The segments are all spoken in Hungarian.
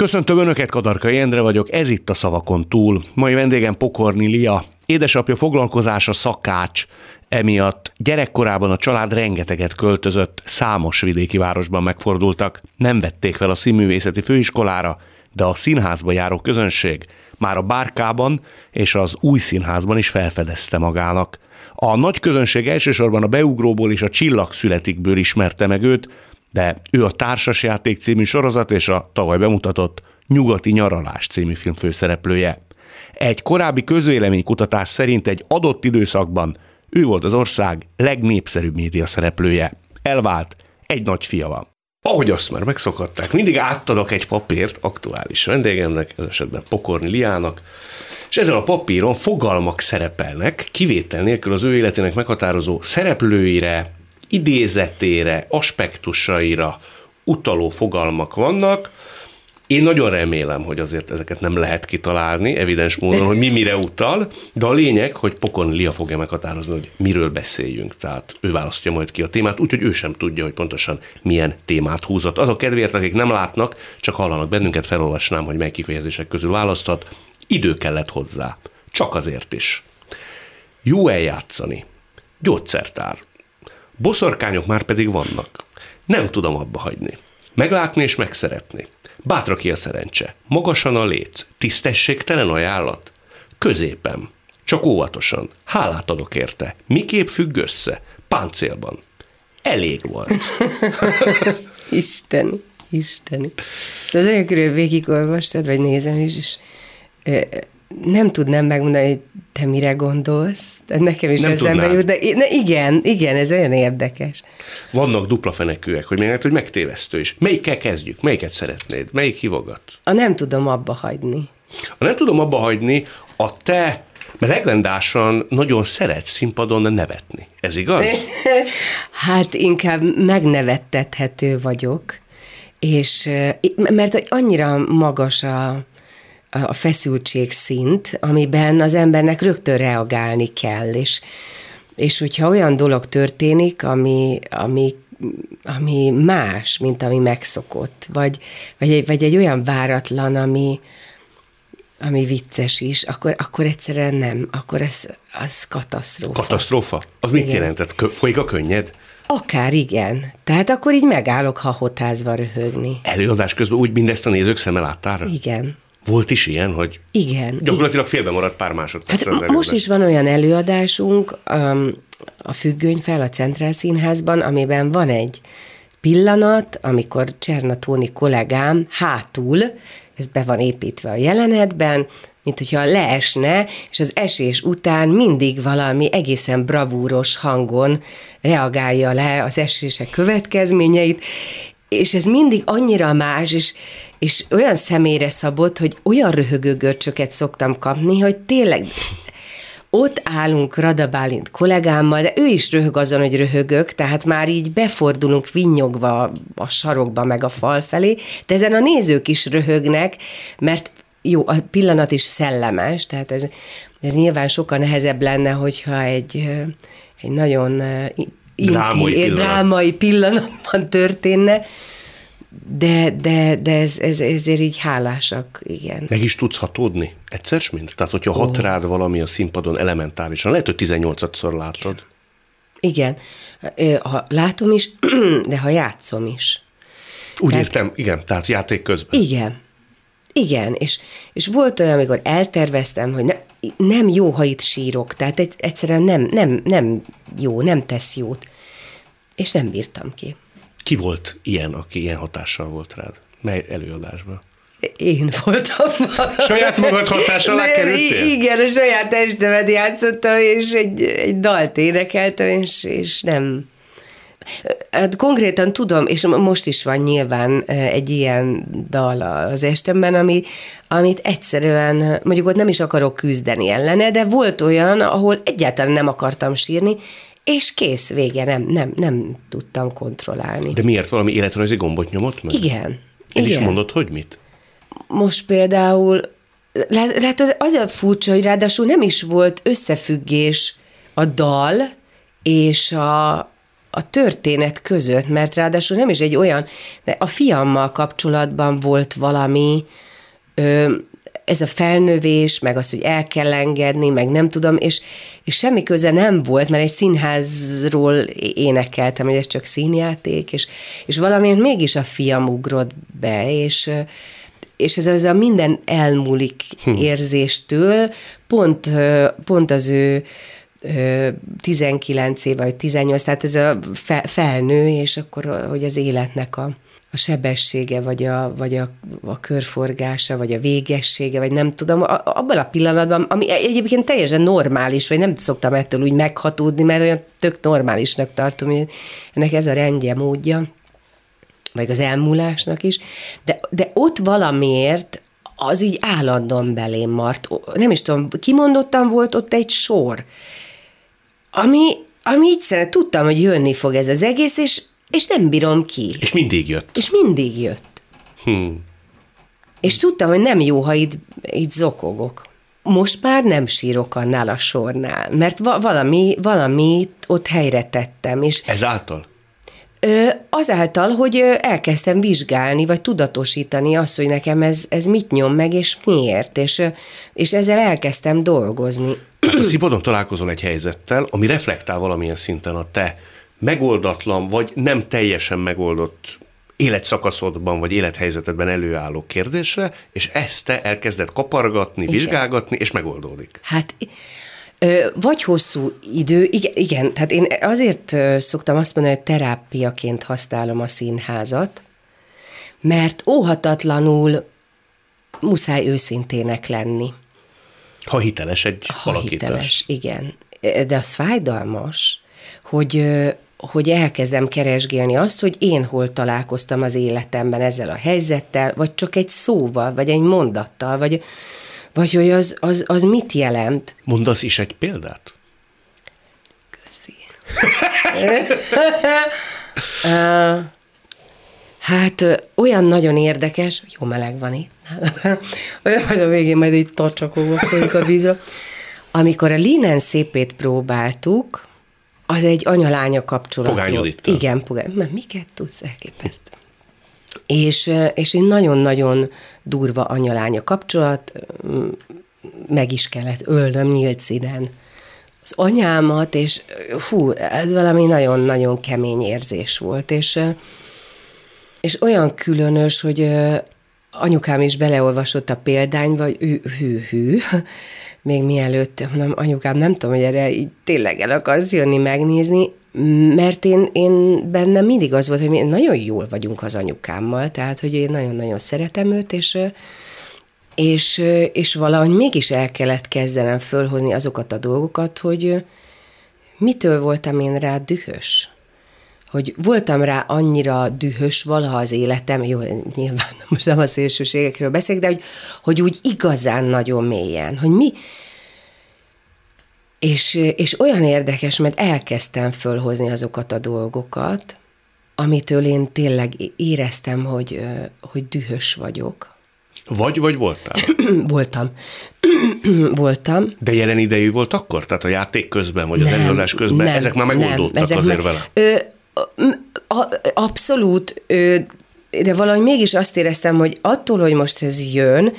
Köszöntöm Önöket, Kadarkai Endre vagyok, ez itt a Szavakon túl. Mai vendégem Pokorni Lia. Édesapja foglalkozása szakács, emiatt gyerekkorában a család rengeteget költözött, számos vidéki városban megfordultak. Nem vették fel a színművészeti főiskolára, de a színházba járó közönség már a bárkában és az új színházban is felfedezte magának. A nagy közönség elsősorban a Beugróból és a Csillag születikből ismerte meg őt, de ő a Társasjáték című sorozat és a tavaly bemutatott Nyugati Nyaralás című film főszereplője. Egy korábbi közvéleménykutatás szerint egy adott időszakban ő volt az ország legnépszerűbb média szereplője. Elvált, egy nagy fia van. Ahogy azt már megszokhatták, mindig átadok egy papírt aktuális vendégemnek, ez esetben Pokorni Liának, és ezen a papíron fogalmak szerepelnek, kivétel nélkül az ő életének meghatározó szereplőire, idézetére, aspektusaira utaló fogalmak vannak. Én nagyon remélem, hogy azért ezeket nem lehet kitalálni, evidens módon, hogy mi mire utal, de a lényeg, hogy Pokon Lia fogja meghatározni, hogy miről beszéljünk. Tehát ő választja majd ki a témát, úgyhogy ő sem tudja, hogy pontosan milyen témát húzott. Azok kedvéért, akik nem látnak, csak hallanak bennünket, felolvasnám, hogy mely kifejezések közül választhat. Idő kellett hozzá. Csak azért is. Jó eljátszani. Gyógyszertár. Boszorkányok már pedig vannak. Nem tudom abba hagyni. Meglátni és megszeretni. Bátra ki a szerencse. Magasan a léc. Tisztességtelen ajánlat. Középen. Csak óvatosan. Hálát adok érte. Miképp függ össze? Páncélban. Elég volt. Isteni, Isteni. De az olyan körül végigolvastad, vagy nézem is, és nem tudnám megmondani, hogy te mire gondolsz. Nekem is Nem eszembe jut, de na igen, igen, ez olyan érdekes. Vannak dupla fenekűek, hogy még lehet, hogy megtévesztő is. Melyikkel kezdjük? Melyiket szeretnéd? Melyik hívogat? A nem tudom abba hagyni. Ha nem tudom abba hagyni, a te mert legendásan nagyon szeretsz színpadon nevetni. Ez igaz? Hát inkább megnevettethető vagyok, és eh, mert annyira magas a, a feszültség szint, amiben az embernek rögtön reagálni kell, és, és hogyha olyan dolog történik, ami, ami, ami más, mint ami megszokott, vagy, vagy, egy, vagy egy olyan váratlan, ami, ami vicces is, akkor, akkor egyszerűen nem, akkor ez, az katasztrófa. Katasztrófa? Az mit Igen. jelentett? Kö- folyik a könnyed? Akár igen. Tehát akkor így megállok hahotázva röhögni. Előadás közben úgy mindezt a nézők szeme láttára? Igen. Volt is ilyen, hogy Igen. gyakorlatilag félbe maradt pár Hát másodperc az előadás. most is van olyan előadásunk um, a Függöny fel a Centrál Színházban, amiben van egy pillanat, amikor Cserna Tóni kollégám hátul, ez be van építve a jelenetben, mint hogyha leesne, és az esés után mindig valami egészen bravúros hangon reagálja le az esések következményeit, és ez mindig annyira más, és, és olyan személyre szabott, hogy olyan röhögő görcsöket szoktam kapni, hogy tényleg ott állunk Rada Bálint kollégámmal, de ő is röhög azon, hogy röhögök, tehát már így befordulunk vinnyogva a sarokba meg a fal felé, de ezen a nézők is röhögnek, mert jó, a pillanat is szellemes, tehát ez, ez nyilván sokkal nehezebb lenne, hogyha egy, egy nagyon Drámai intim- pillanat. drámai pillanatban történne, de, de, de ez, ez, ezért így hálásak, igen. Meg is tudsz hatódni? Egyszer mind? Tehát, hogyha hat rád valami a színpadon elementárisan, lehet, hogy 18-szor látod. Igen, ha látom is, de ha játszom is. Úgy Tehát- értem, igen, tehát játék közben. Igen. Igen, és, és volt olyan, amikor elterveztem, hogy ne, nem jó, ha itt sírok, tehát egy, egyszerűen nem, nem, nem jó, nem tesz jót. És nem bírtam ki. Ki volt ilyen, aki ilyen hatással volt rád? Mely előadásban? Én voltam. Saját magad hatása alá kerültél? Igen, a saját testemet játszottam, és egy, egy dalt énekeltem, és, és nem, Hát konkrétan tudom, és most is van nyilván egy ilyen dal az estemben, ami, amit egyszerűen, mondjuk ott nem is akarok küzdeni ellene, de volt olyan, ahol egyáltalán nem akartam sírni, és kész, vége, nem, nem, nem tudtam kontrollálni. De miért valami életrajzi gombot nyomott meg? Igen. El igen. is mondod, hogy mit? Most például, lehet, az a furcsa, hogy ráadásul nem is volt összefüggés a dal és a, a történet között, mert ráadásul nem is egy olyan, de a fiammal kapcsolatban volt valami, ö, ez a felnövés, meg az, hogy el kell engedni, meg nem tudom, és, és semmi köze nem volt, mert egy színházról énekeltem, hogy ez csak színjáték, és, és valamilyen mégis a fiam ugrott be, és és ez, ez a minden elmúlik hm. érzéstől, pont, pont az ő 19 év, vagy 18, tehát ez a felnő, és akkor, hogy az életnek a, a sebessége, vagy, a, vagy a, a körforgása, vagy a végessége, vagy nem tudom, a, abban a pillanatban, ami egyébként teljesen normális, vagy nem szoktam ettől úgy meghatódni, mert olyan tök normálisnak tartom, hogy ennek ez a rendje, módja, vagy az elmúlásnak is, de, de ott valamiért az így állandóan belém mart. Nem is tudom, kimondottan volt ott egy sor, ami, ami így tudtam, hogy jönni fog ez az egész, és, és nem bírom ki. És mindig jött. És mindig jött. Hmm. És tudtam, hogy nem jó, ha itt, itt zokogok. Most már nem sírok annál a sornál, mert va- valami, valamit ott helyre tettem. És Ezáltal? Ö, azáltal, hogy elkezdtem vizsgálni, vagy tudatosítani azt, hogy nekem ez, ez mit nyom meg, és miért, és, és ezzel elkezdtem dolgozni. Tehát a színpadon találkozol egy helyzettel, ami reflektál valamilyen szinten a te megoldatlan, vagy nem teljesen megoldott életszakaszodban, vagy élethelyzetedben előálló kérdésre, és ezt te elkezded kapargatni, Igen. vizsgálgatni, és megoldódik. Hát vagy hosszú idő, igen, igen, tehát én azért szoktam azt mondani, hogy terápiaként használom a színházat, mert óhatatlanul muszáj őszintének lenni. Ha hiteles egy ha alakítás. hiteles, igen. De az fájdalmas, hogy, hogy elkezdem keresgélni azt, hogy én hol találkoztam az életemben ezzel a helyzettel, vagy csak egy szóval, vagy egy mondattal, vagy, vagy hogy az, az, az mit jelent. Mondasz is egy példát? Köszi. uh, hát olyan nagyon érdekes, jó meleg van itt, olyan, hogy a végén majd itt tocsakogva folyik a vízre. Amikor a Linen szépét próbáltuk, az egy anya-lánya kapcsolat. Pogány Igen, pogány. Mert miket tudsz elképeszteni? És, és egy nagyon-nagyon durva anyalánya kapcsolat, meg is kellett ölnöm nyílt színen az anyámat, és hú, ez valami nagyon-nagyon kemény érzés volt, és, és olyan különös, hogy anyukám is beleolvasott a példányba, hogy ő hű-hű, még mielőtt, mondom, anyukám, nem tudom, hogy erre így tényleg el akarsz jönni megnézni, mert én, én bennem mindig az volt, hogy mi nagyon jól vagyunk az anyukámmal, tehát, hogy én nagyon-nagyon szeretem őt, és, és, és valahogy mégis el kellett kezdenem fölhozni azokat a dolgokat, hogy mitől voltam én rá dühös hogy voltam rá annyira dühös valaha az életem, jó, nyilván most nem a szélsőségekről beszélek, de hogy, hogy úgy igazán nagyon mélyen, hogy mi, és, és olyan érdekes, mert elkezdtem fölhozni azokat a dolgokat, amitől én tényleg éreztem, hogy, hogy dühös vagyok. Vagy, vagy voltál? Voltam. Voltam. De jelen idejű volt akkor? Tehát a játék közben, vagy nem, az előadás közben? Nem, ezek már megoldódtak nem, ezek azért vele? Ö, abszolút, de valahogy mégis azt éreztem, hogy attól, hogy most ez jön,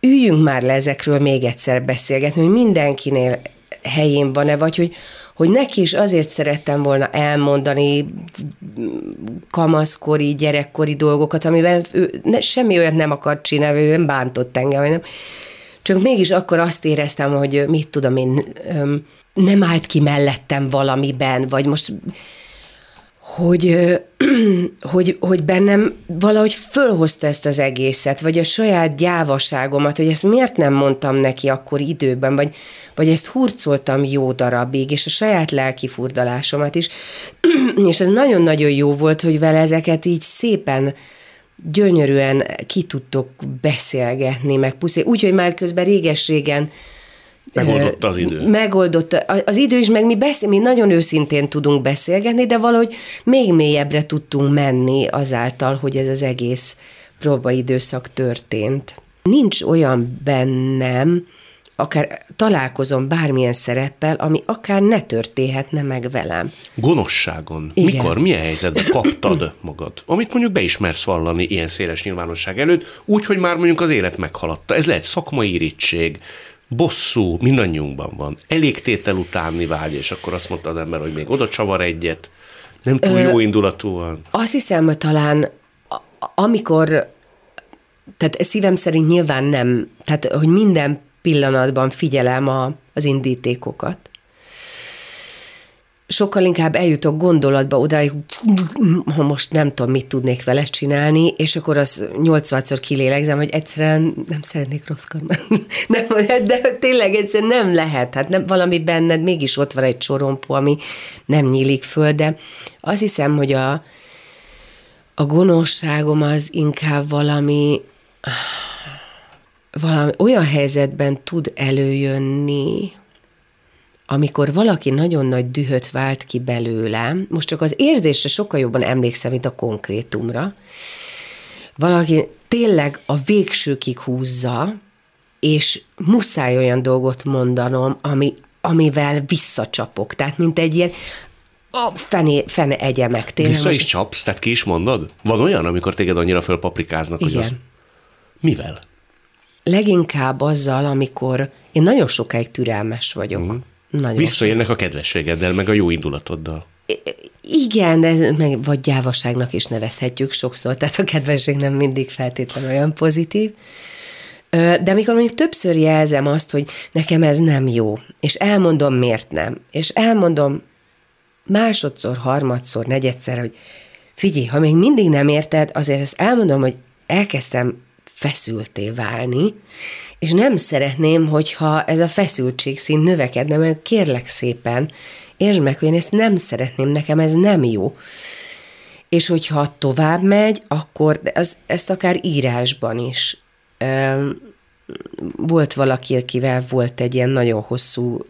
üljünk már le ezekről még egyszer beszélgetni, hogy mindenkinél helyén van-e, vagy hogy, hogy neki is azért szerettem volna elmondani kamaszkori, gyerekkori dolgokat, amiben ő ne, semmi olyat nem akart csinálni, nem bántott engem, nem. Csak mégis akkor azt éreztem, hogy mit tudom én, nem állt ki mellettem valamiben, vagy most hogy, hogy, hogy bennem valahogy fölhozta ezt az egészet, vagy a saját gyávaságomat, hogy ezt miért nem mondtam neki akkor időben, vagy, vagy ezt hurcoltam jó darabig, és a saját lelki furdalásomat is. és ez nagyon-nagyon jó volt, hogy vele ezeket így szépen gyönyörűen ki tudtok beszélgetni, meg puszi, úgyhogy már közben réges-régen Megoldotta az idő. Megoldotta az idő is, meg mi, beszél, mi nagyon őszintén tudunk beszélgetni, de valahogy még mélyebbre tudtunk menni azáltal, hogy ez az egész próbaidőszak történt. Nincs olyan bennem, akár találkozom bármilyen szereppel, ami akár ne történhetne meg velem. Gonoszságon. Igen. Mikor, milyen helyzetben kaptad magad? Amit mondjuk beismersz vallani ilyen széles nyilvánosság előtt, úgy, hogy már mondjuk az élet meghaladta. Ez lehet szakmai irítség, bosszú, mindannyiunkban van. Elégtétel utáni vágy, és akkor azt mondta az ember, hogy még oda csavar egyet. Nem túl Ö, jó indulatúan. Azt hiszem, hogy talán amikor, tehát szívem szerint nyilván nem, tehát hogy minden pillanatban figyelem a, az indítékokat. Sokkal inkább eljutok gondolatba odáig, ha most nem tudom, mit tudnék vele csinálni, és akkor az 80-szor kilélegzem, hogy egyszerűen nem szeretnék menni. Nem, de tényleg egyszerűen nem lehet. Hát nem, valami benned mégis ott van egy sorompó, ami nem nyílik föl, de azt hiszem, hogy a, a gonoszságom az inkább valami valami olyan helyzetben tud előjönni, amikor valaki nagyon nagy dühöt vált ki belőlem, most csak az érzésre sokkal jobban emlékszem, mint a konkrétumra, valaki tényleg a végsőkig húzza, és muszáj olyan dolgot mondanom, ami, amivel visszacsapok. Tehát, mint egy ilyen a fené, fene egyemek. Tényleg Vissza most... is csapsz, tehát ki is mondod? Van olyan, amikor téged annyira fölpaprikáznak, Igen. hogy az... Mivel? leginkább azzal, amikor én nagyon sokáig türelmes vagyok. Mm. Nagyon Visszaérnek a kedvességeddel, meg a jó indulatoddal. Igen, de meg, vagy gyávaságnak is nevezhetjük sokszor, tehát a kedvesség nem mindig feltétlenül olyan pozitív. De amikor mondjuk többször jelzem azt, hogy nekem ez nem jó, és elmondom, miért nem, és elmondom másodszor, harmadszor, negyedszer, hogy figyelj, ha még mindig nem érted, azért ezt elmondom, hogy elkezdtem feszülté válni, és nem szeretném, hogyha ez a feszültség szint növekedne, mert kérlek szépen, értsd meg, hogy én ezt nem szeretném, nekem ez nem jó. És hogyha tovább megy, akkor az, ezt akár írásban is. Volt valaki, akivel volt egy ilyen nagyon hosszú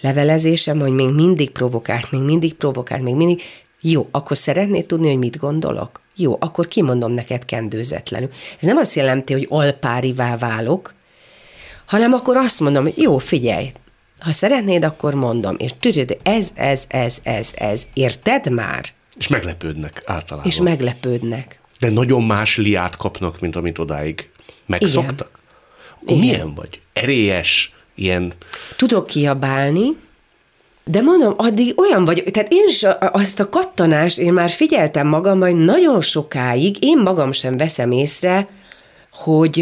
levelezésem, hogy még mindig provokált, még mindig provokált, még mindig. Jó, akkor szeretnéd tudni, hogy mit gondolok? Jó, akkor kimondom neked kendőzetlenül. Ez nem azt jelenti, hogy alpárivá válok, hanem akkor azt mondom, hogy jó, figyelj, ha szeretnéd, akkor mondom, és tudod, ez, ez, ez, ez, ez, érted már? És meglepődnek általában. És meglepődnek. De nagyon más liát kapnak, mint amit odáig megszoktak? Igen. Igen. milyen vagy? Erélyes, ilyen... Tudok kiabálni, de mondom, addig olyan vagyok, tehát én is azt a kattanást, én már figyeltem magam, hogy nagyon sokáig én magam sem veszem észre, hogy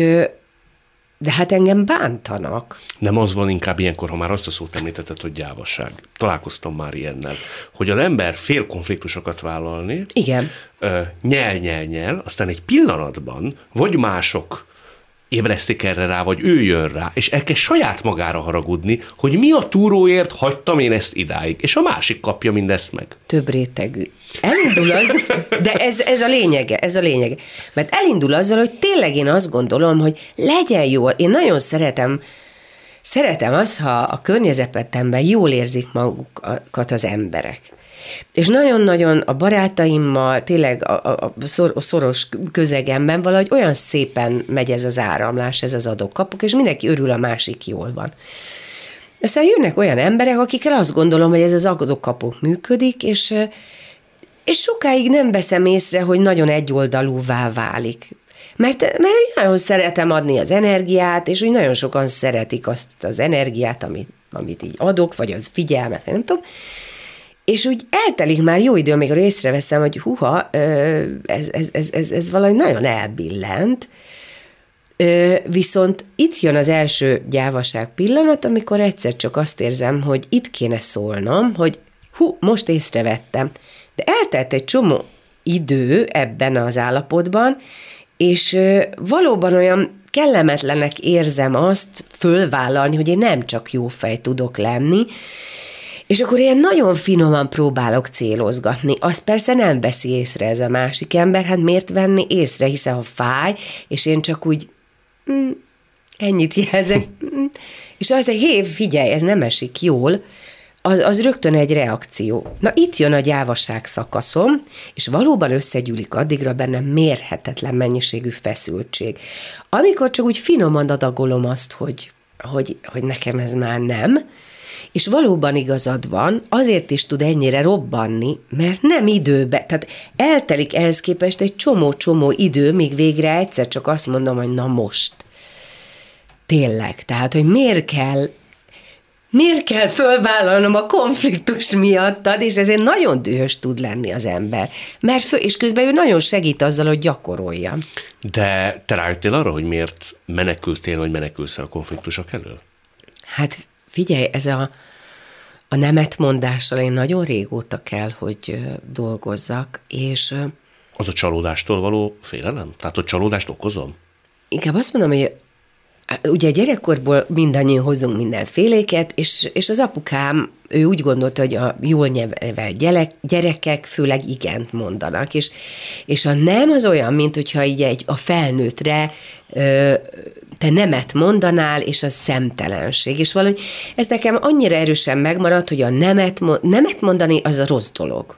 de hát engem bántanak. Nem az van inkább ilyenkor, ha már azt a szót említetted, hogy gyávasság. Találkoztam már ilyennel, hogy az ember fél konfliktusokat vállalni. Igen. Nyel, nyel, nyel, aztán egy pillanatban vagy mások ébresztik erre rá, vagy ő jön rá, és elkezd saját magára haragudni, hogy mi a túróért hagytam én ezt idáig, és a másik kapja mindezt meg. Több rétegű. Elindul az, de ez, ez a lényege, ez a lényege. Mert elindul azzal, hogy tényleg én azt gondolom, hogy legyen jó. Én nagyon szeretem, szeretem azt, ha a környezetemben jól érzik magukat az emberek. És nagyon-nagyon a barátaimmal, tényleg a, a, a szoros közegemben valahogy olyan szépen megy ez az áramlás, ez az adókapok, és mindenki örül, a másik jól van. Aztán jönnek olyan emberek, akikkel azt gondolom, hogy ez az adókapok működik, és, és sokáig nem veszem észre, hogy nagyon egyoldalúvá válik. Mert, mert nagyon szeretem adni az energiát, és úgy nagyon sokan szeretik azt az energiát, amit, amit így adok, vagy az figyelmet, vagy nem tudom, és úgy eltelik már jó idő, amikor észreveszem, hogy huha, ez, ez, ez, ez, ez valahogy nagyon elbillent, Viszont itt jön az első gyávaság pillanat, amikor egyszer csak azt érzem, hogy itt kéne szólnom, hogy hú, most észrevettem, De eltelt egy csomó idő ebben az állapotban, és valóban olyan kellemetlenek érzem azt fölvállalni, hogy én nem csak jó fej tudok lenni, és akkor ilyen nagyon finoman próbálok célozgatni. Azt persze nem veszi észre ez a másik ember, hát miért venni észre, hiszen ha fáj, és én csak úgy mm, ennyit jelzek, mm, és azt mondja, hé, figyelj, ez nem esik jól, az, az rögtön egy reakció. Na itt jön a gyávaság szakaszom, és valóban összegyűlik addigra bennem mérhetetlen mennyiségű feszültség. Amikor csak úgy finoman adagolom azt, hogy, hogy, hogy nekem ez már nem, és valóban igazad van, azért is tud ennyire robbanni, mert nem időbe, tehát eltelik ehhez képest egy csomó-csomó idő, míg végre egyszer csak azt mondom, hogy na most. Tényleg, tehát, hogy miért kell miért kell fölvállalnom a konfliktus miattad, és ezért nagyon dühös tud lenni az ember. Mert fő, és közben ő nagyon segít azzal, hogy gyakorolja. De te rájöttél arra, hogy miért menekültél, vagy menekülsz a konfliktusok elől? Hát figyelj, ez a, a nemetmondással én nagyon régóta kell, hogy dolgozzak, és... Az a csalódástól való félelem? Tehát, hogy csalódást okozom? Inkább azt mondom, hogy ugye gyerekkorból mindannyian hozunk mindenféléket, és, és az apukám, ő úgy gondolta, hogy a jól nyelvelt gyerek, gyerekek főleg igent mondanak, és, és a nem az olyan, mint hogyha így egy, a felnőttre te nemet mondanál, és az szemtelenség. És valahogy ez nekem annyira erősen megmaradt, hogy a nemet, nemet mondani az a rossz dolog.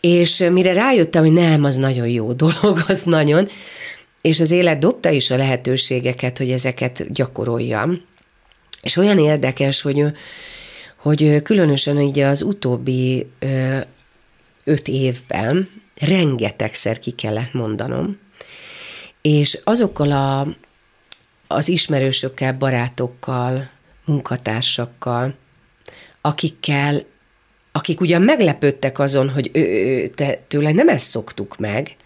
És mire rájöttem, hogy nem, az nagyon jó dolog, az nagyon, és az élet dobta is a lehetőségeket, hogy ezeket gyakoroljam. És olyan érdekes, hogy, hogy különösen így az utóbbi öt évben rengetegszer ki kellett mondanom, és azokkal a, az ismerősökkel, barátokkal, munkatársakkal, akikkel, akik ugyan meglepődtek azon, hogy ő, ő, te, tőle nem ezt szoktuk meg,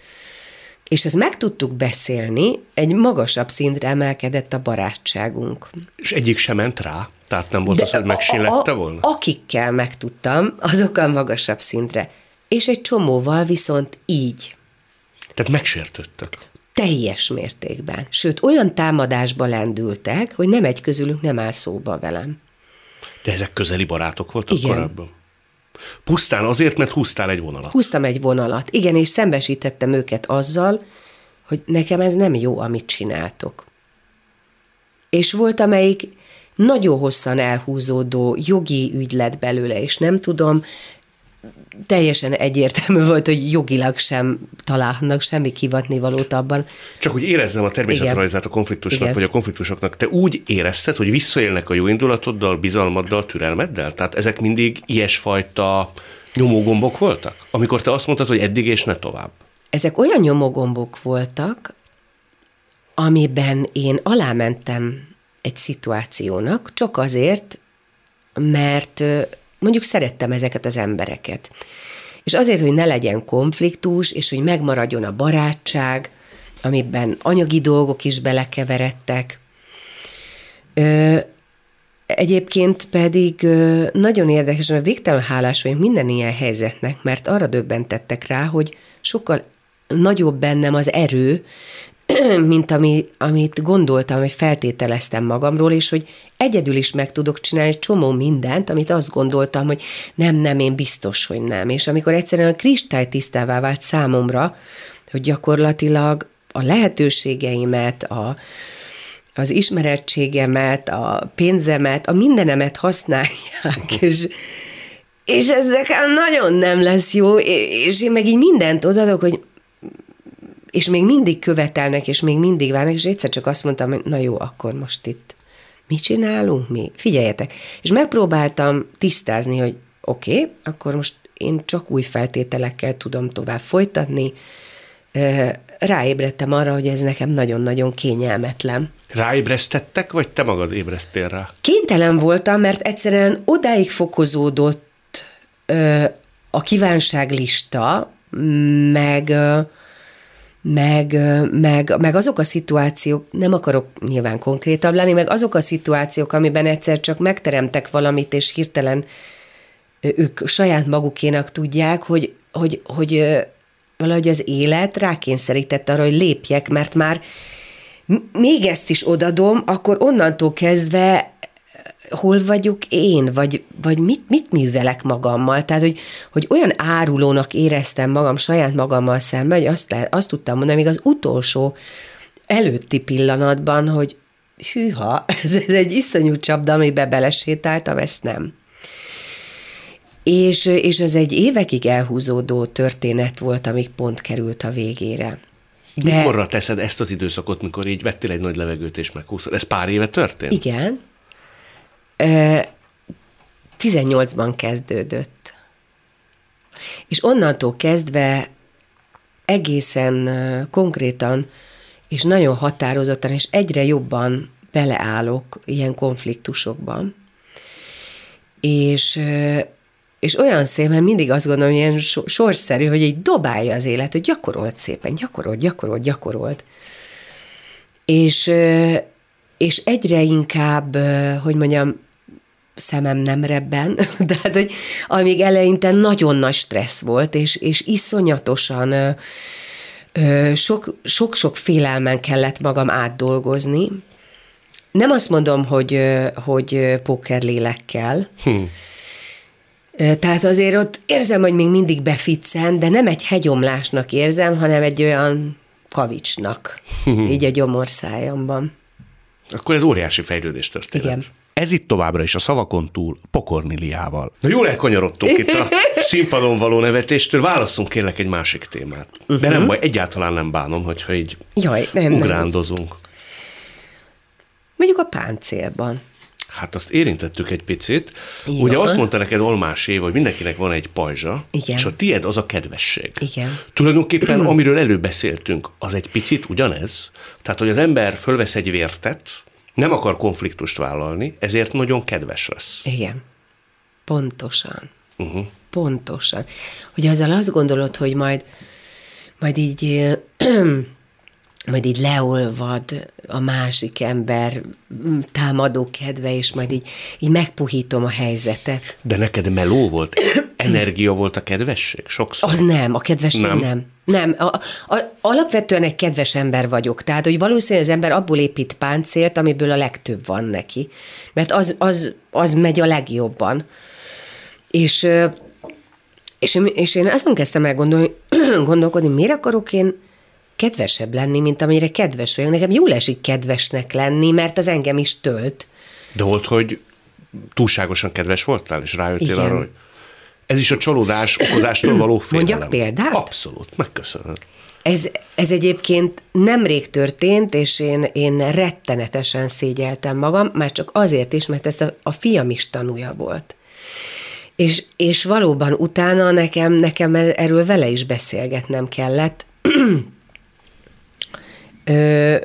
és ezt meg tudtuk beszélni, egy magasabb szintre emelkedett a barátságunk. És egyik sem ment rá? Tehát nem volt De az, hogy megsínlette volna? Akikkel megtudtam, azokkal magasabb szintre. És egy csomóval viszont így. Tehát megsértődtek? Teljes mértékben. Sőt, olyan támadásba lendültek, hogy nem egy közülük nem áll szóba velem. De ezek közeli barátok voltak Igen. korábban? Pusztán azért, mert húztál egy vonalat. Húztam egy vonalat, igen, és szembesítettem őket azzal, hogy nekem ez nem jó, amit csináltok. És volt, amelyik nagyon hosszan elhúzódó jogi ügy lett belőle, és nem tudom, teljesen egyértelmű volt, hogy jogilag sem találhatnak semmi kivatnivalót abban. Csak hogy érezzem a természetrajzát a konfliktusnak, Igen. vagy a konfliktusoknak, te úgy érezted, hogy visszaélnek a jó indulatoddal, bizalmaddal, türelmeddel? Tehát ezek mindig ilyesfajta nyomógombok voltak? Amikor te azt mondtad, hogy eddig és ne tovább. Ezek olyan nyomógombok voltak, amiben én alámentem egy szituációnak, csak azért, mert mondjuk szerettem ezeket az embereket. És azért, hogy ne legyen konfliktus, és hogy megmaradjon a barátság, amiben anyagi dolgok is belekeveredtek. Ö, egyébként pedig ö, nagyon érdekes, hogy végtelen hálás vagyok minden ilyen helyzetnek, mert arra döbbentettek rá, hogy sokkal nagyobb bennem az erő, mint ami, amit gondoltam, hogy feltételeztem magamról, és hogy egyedül is meg tudok csinálni egy csomó mindent, amit azt gondoltam, hogy nem, nem, én biztos, hogy nem. És amikor egyszerűen a kristály tisztává vált számomra, hogy gyakorlatilag a lehetőségeimet, a, az ismerettségemet, a pénzemet, a mindenemet használják, és, és ez nekem nagyon nem lesz jó, és én meg így mindent odadok, hogy és még mindig követelnek, és még mindig várnak, és egyszer csak azt mondtam, hogy na jó, akkor most itt mit csinálunk mi? Figyeljetek. És megpróbáltam tisztázni, hogy oké, okay, akkor most én csak új feltételekkel tudom tovább folytatni. Ráébredtem arra, hogy ez nekem nagyon-nagyon kényelmetlen. Ráébresztettek, vagy te magad ébresztél rá? Kénytelen voltam, mert egyszerűen odáig fokozódott a kívánságlista, meg meg, meg, meg azok a szituációk, nem akarok nyilván konkrétabb lenni, meg azok a szituációk, amiben egyszer csak megteremtek valamit, és hirtelen ők saját magukénak tudják, hogy, hogy, hogy valahogy az élet rákényszerített arra, hogy lépjek, mert már még ezt is odadom, akkor onnantól kezdve hol vagyok én, vagy, vagy mit, mit művelek magammal. Tehát, hogy, hogy olyan árulónak éreztem magam saját magammal szemben, hogy azt, azt tudtam mondani, még az utolsó előtti pillanatban, hogy hűha, ez, ez egy iszonyú csapda, amibe belesétáltam, ezt nem. És, és ez egy évekig elhúzódó történet volt, amíg pont került a végére. De... Mikorra teszed ezt az időszakot, mikor így vettél egy nagy levegőt és meghúztad? Ez pár éve történt? Igen. 18-ban kezdődött. És onnantól kezdve egészen konkrétan és nagyon határozottan, és egyre jobban beleállok ilyen konfliktusokban. És, és olyan szépen mindig azt gondolom, hogy ilyen sorszerű, hogy így dobálja az élet, hogy gyakorolt szépen, gyakorolt, gyakorolt, gyakorolt. És, és egyre inkább, hogy mondjam, szemem nem rebben, de hát, hogy amíg eleinte nagyon nagy stressz volt, és, és iszonyatosan sok-sok félelmen kellett magam átdolgozni. Nem azt mondom, hogy, hogy pókerlélekkel, hmm. Tehát azért ott érzem, hogy még mindig beficcen, de nem egy hegyomlásnak érzem, hanem egy olyan kavicsnak, hmm. így a gyomorszájamban. Akkor ez óriási fejlődés történt. Igen. Ez itt továbbra is a szavakon túl Pokorniliával. Na jól elkanyarodtunk itt a színpadon való nevetéstől, válasszunk kérlek egy másik témát. Uh-huh. De nem mhm. baj, egyáltalán nem bánom, hogyha így Jaj, nem, ugrándozunk. Nem. Mondjuk a páncélban. Hát azt érintettük egy picit. Jó. Ugye azt mondta neked Olmás Éva, hogy mindenkinek van egy pajzsa, Igen. és a tied az a kedvesség. Igen. Tulajdonképpen, amiről előbb beszéltünk, az egy picit ugyanez. Tehát, hogy az ember fölvesz egy vértet, nem akar konfliktust vállalni, ezért nagyon kedves lesz. Igen. Pontosan. Uh-huh. Pontosan. Hogy azzal azt gondolod, hogy majd, majd így majd így leolvad a másik ember támadó kedve, és majd így, így megpuhítom a helyzetet. De neked meló volt? Energia volt a kedvesség? Sokszor? Az nem, a kedvesség nem. Nem, nem. A, a, alapvetően egy kedves ember vagyok, tehát hogy valószínűleg az ember abból épít páncélt, amiből a legtöbb van neki. Mert az, az, az megy a legjobban. És, és, és én azon kezdtem el gondol, gondolkodni, miért akarok én kedvesebb lenni, mint amire kedves vagyok. Nekem jól esik kedvesnek lenni, mert az engem is tölt. De volt, hogy túlságosan kedves voltál, és rájöttél Igen. arra, hogy ez is a csalódás okozástól való félelem. Mondjak példát? Abszolút, megköszönöm. Ez, ez egyébként nemrég történt, és én, én rettenetesen szégyeltem magam, már csak azért is, mert ezt a, a fiam is tanúja volt. És, és valóban utána nekem, nekem erről vele is beszélgetnem kellett, ö,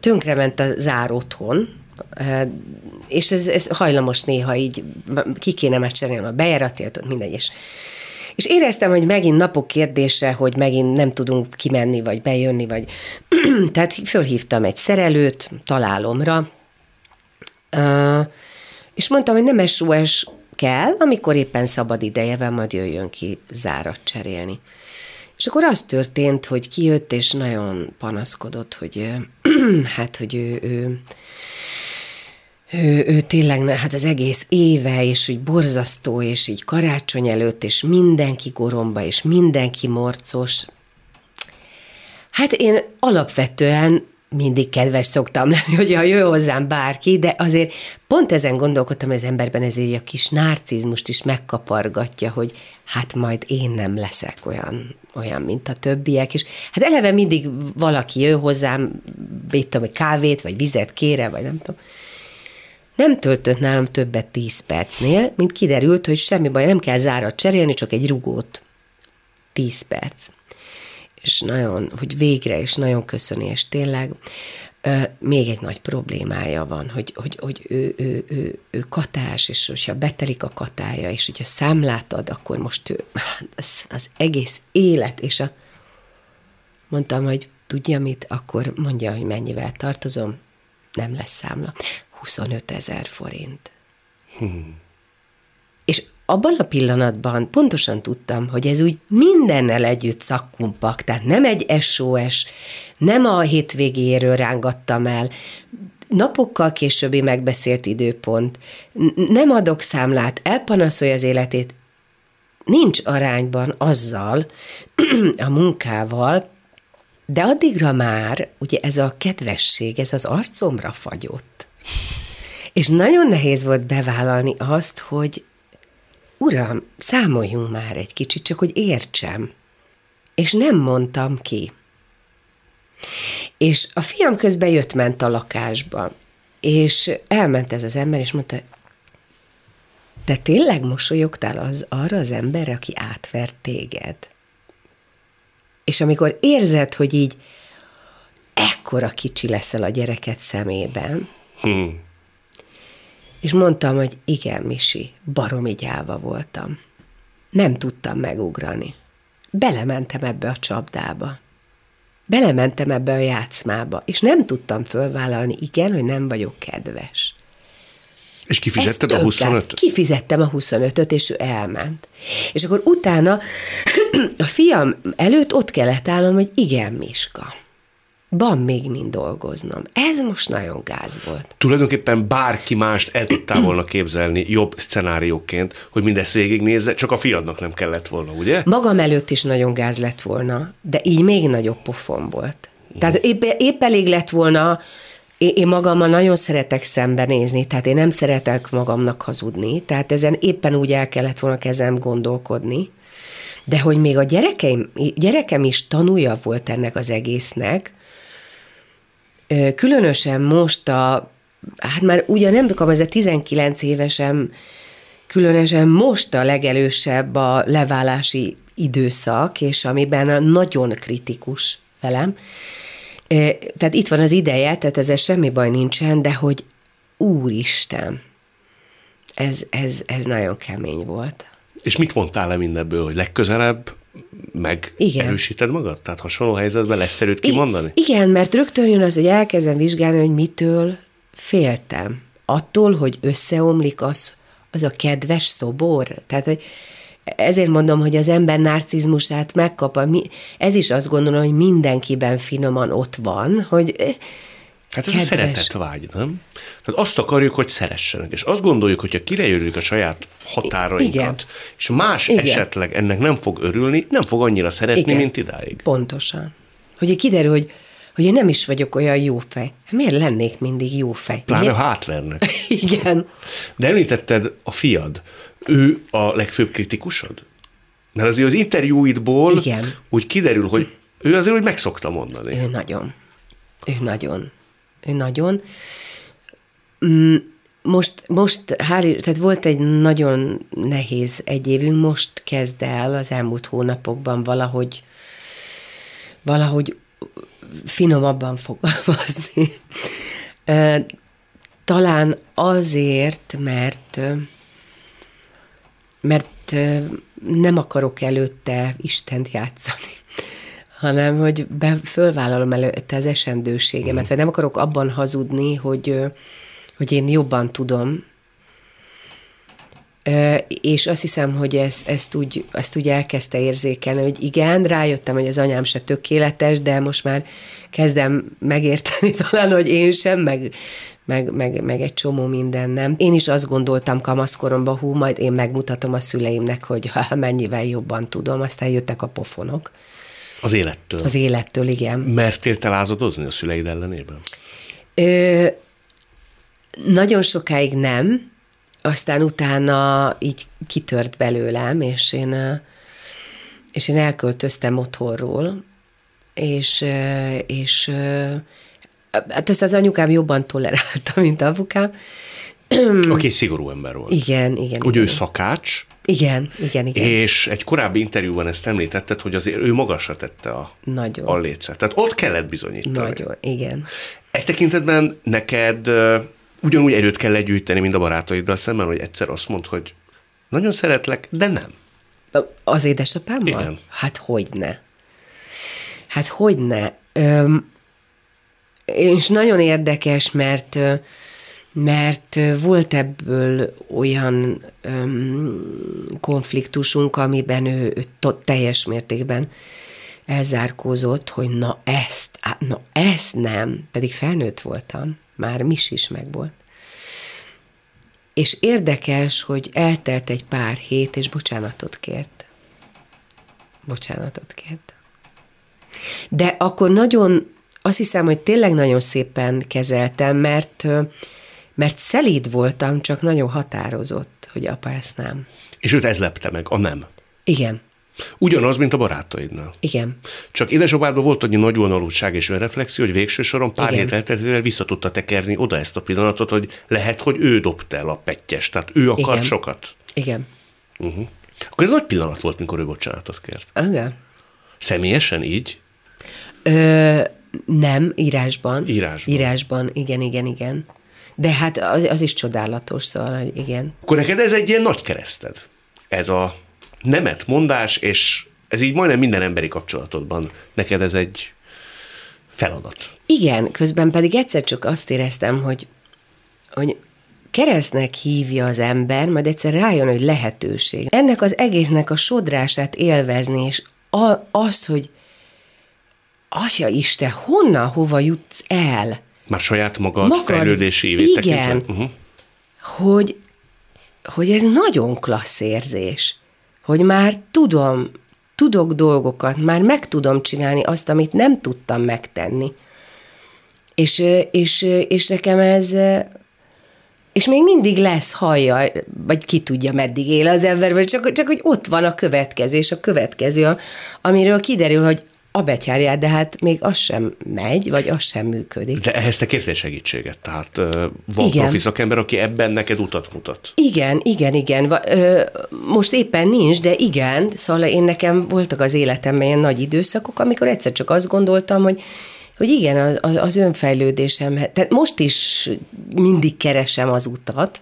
tönkrement a zár otthon, és ez, ez hajlamos néha így, ki kéne megcserélni a bejáratét, mindegy, és, és éreztem, hogy megint napok kérdése, hogy megint nem tudunk kimenni, vagy bejönni, vagy... Tehát fölhívtam egy szerelőt találomra, és mondtam, hogy nem SOS kell, amikor éppen szabad ideje van, majd jöjjön ki zárat cserélni. És akkor az történt, hogy kijött, és nagyon panaszkodott, hogy hát, hogy ő, ő ő, ő tényleg, hát az egész éve, és úgy borzasztó, és így karácsony előtt, és mindenki goromba, és mindenki morcos. Hát én alapvetően mindig kedves szoktam lenni, hogyha jön hozzám bárki, de azért pont ezen gondolkodtam, hogy az emberben ezért a kis narcizmust is megkapargatja, hogy hát majd én nem leszek olyan, olyan mint a többiek, és hát eleve mindig valaki jön hozzám, mit tudom, kávét, vagy vizet kére, vagy nem tudom. Nem töltött nálam többet tíz percnél, mint kiderült, hogy semmi baj, nem kell zárat cserélni, csak egy rugót. Tíz perc és nagyon, hogy végre, és nagyon köszöni, és tényleg még egy nagy problémája van, hogy, hogy, hogy ő, ő, ő, ő katás, és hogyha betelik a katája, és hogyha számlát ad, akkor most ő, az, az egész élet, és a, mondtam, hogy tudja mit, akkor mondja, hogy mennyivel tartozom, nem lesz számla. 25 ezer forint. Hmm. És abban a pillanatban pontosan tudtam, hogy ez úgy mindennel együtt szakkumpak, tehát nem egy SOS, nem a hétvégéről rángattam el, napokkal későbbi megbeszélt időpont, nem adok számlát, elpanaszolja az életét, nincs arányban azzal, a munkával, de addigra már, ugye ez a kedvesség, ez az arcomra fagyott. És nagyon nehéz volt bevállalni azt, hogy uram, számoljunk már egy kicsit, csak hogy értsem. És nem mondtam ki. És a fiam közben jött-ment a lakásba, és elment ez az ember, és mondta, te tényleg mosolyogtál az, arra az emberre, aki átvert téged? És amikor érzed, hogy így ekkora kicsi leszel a gyereket szemében, hmm. és mondtam, hogy igen, Misi, baromi gyáva voltam. Nem tudtam megugrani. Belementem ebbe a csapdába. Belementem ebbe a játszmába, és nem tudtam fölvállalni, igen, hogy nem vagyok kedves. És kifizetted a 25-öt? Kifizettem a 25-öt, és ő elment. És akkor utána a fiam előtt ott kellett állnom, hogy igen, Miska, van még mind dolgoznom. Ez most nagyon gáz volt. Tulajdonképpen bárki mást el tudtál volna képzelni jobb szenárióként, hogy mindezt végignézze, csak a fiadnak nem kellett volna, ugye? Magam előtt is nagyon gáz lett volna, de így még nagyobb pofon volt. Tehát épp, épp elég lett volna, én magammal nagyon szeretek szembenézni, tehát én nem szeretek magamnak hazudni, tehát ezen éppen úgy el kellett volna kezem gondolkodni, de hogy még a gyerekeim, gyerekem is tanulja volt ennek az egésznek, különösen most a, hát már ugye nem tudom, ez a 19 évesem, különösen most a legelősebb a leválási időszak, és amiben nagyon kritikus velem. Tehát itt van az ideje, tehát ezzel semmi baj nincsen, de hogy úristen, ez, ez, ez nagyon kemény volt. És mit vontál le mindebből, hogy legközelebb meg igen. erősíted magad? Tehát hasonló helyzetben lesz erőt kimondani? I- igen, mert rögtön jön az, hogy elkezdem vizsgálni, hogy mitől féltem. Attól, hogy összeomlik az, az a kedves szobor. Tehát ezért mondom, hogy az ember narcizmusát megkap. Ez is azt gondolom, hogy mindenkiben finoman ott van, hogy Hát ez Kedves. a szeretet vágy, nem? Tehát azt akarjuk, hogy szeressenek, és azt gondoljuk, hogyha kirejövünk a saját határainkat, Igen. és más Igen. esetleg ennek nem fog örülni, nem fog annyira szeretni, Igen. mint idáig. Pontosan. Hogy kiderül, hogy hogy én nem is vagyok olyan jó fej. Hát miért lennék mindig jó fej? Pláne miért? hátvernek. Igen. De említetted a fiad. Ő a legfőbb kritikusod? Mert azért az interjúidból Igen. úgy kiderül, hogy ő azért úgy meg szokta mondani. Ő nagyon. Ő nagyon nagyon. Mm, most, most hál', tehát volt egy nagyon nehéz egy évünk, most kezd el az elmúlt hónapokban valahogy, valahogy finomabban fogalmazni. Talán azért, mert mert nem akarok előtte Istent játszani hanem hogy be, fölvállalom előtte az esendőségemet, mm. vagy nem akarok abban hazudni, hogy, hogy én jobban tudom, és azt hiszem, hogy ez, ezt, úgy, ezt úgy elkezdte érzékelni, hogy igen, rájöttem, hogy az anyám se tökéletes, de most már kezdem megérteni talán, hogy én sem, meg, meg, meg, meg egy csomó minden nem. Én is azt gondoltam kamaszkoromban, hú, majd én megmutatom a szüleimnek, hogy ha mennyivel jobban tudom, aztán jöttek a pofonok. Az élettől? Az élettől, igen. Mertél te lázadozni a szüleid ellenében? Ö, nagyon sokáig nem, aztán utána így kitört belőlem, és én, és én elköltöztem otthonról, és, és hát ezt az anyukám jobban tolerálta, mint apukám. Aki egy szigorú ember volt. Igen, igen. Ugye igen. ő szakács, igen, igen, igen. És egy korábbi interjúban ezt említetted, hogy azért ő magasra tette a, Nagyon. a lécet. Tehát ott kellett bizonyítani. Nagyon, igen. Egy tekintetben neked ugyanúgy erőt kell legyűjteni, mint a barátaiddal szemben, hogy egyszer azt mond, hogy nagyon szeretlek, de nem. Az édesapámmal? Igen. Hát hogyne. Hát hogyne. Öm, és nagyon érdekes, mert mert volt ebből olyan öm, konfliktusunk, amiben ő, ő teljes mértékben elzárkózott, hogy na ezt, á, na ezt nem, pedig felnőtt voltam, már mis is megvolt. És érdekes, hogy eltelt egy pár hét, és bocsánatot kért. Bocsánatot kért. De akkor nagyon, azt hiszem, hogy tényleg nagyon szépen kezeltem, mert, mert szelíd voltam, csak nagyon határozott, hogy apa ezt nem. És őt ez lepte meg, a nem. Igen. Ugyanaz, mint a barátaidnál. Igen. Csak édesapádban volt annyi nagy vonalúság és önreflexió, hogy végső soron pár Igen. hét elteltével vissza tudta tekerni oda ezt a pillanatot, hogy lehet, hogy ő dobta el a pettyes, tehát ő akart Igen. sokat. Igen. Akkor ez nagy pillanat volt, mikor ő bocsánatot kért. Igen. Személyesen így? Ö, nem, írásban. Írásban. Írásban, igen, igen, igen. De hát az, az is csodálatos, szóval, igen. Akkor neked ez egy ilyen nagy kereszted. Ez a nemet mondás, és ez így majdnem minden emberi kapcsolatodban. Neked ez egy feladat. Igen, közben pedig egyszer csak azt éreztem, hogy, hogy keresztnek hívja az ember, majd egyszer rájön, hogy lehetőség. Ennek az egésznek a sodrását élvezni, és a, azt, hogy Atya Isten, honnan, hova jutsz el? Már saját magad, Magad, fejlődési évét igen. tekintve. Uh-huh. hogy, hogy ez nagyon klassz érzés, hogy már tudom, tudok dolgokat, már meg tudom csinálni azt, amit nem tudtam megtenni. És, és, és nekem ez, és még mindig lesz hallja, vagy ki tudja, meddig él az ember, vagy csak, csak hogy ott van a következő, és a következő, amiről kiderül, hogy a betyárját, de hát még az sem megy, vagy az sem működik. De ehhez te kértél segítséget, tehát van Igen. profi szakember, aki ebben neked utat mutat. Igen, igen, igen. Most éppen nincs, de igen, szóval én nekem voltak az életemben ilyen nagy időszakok, amikor egyszer csak azt gondoltam, hogy hogy igen, az, az- az önfejlődésem, tehát most is mindig keresem az utat.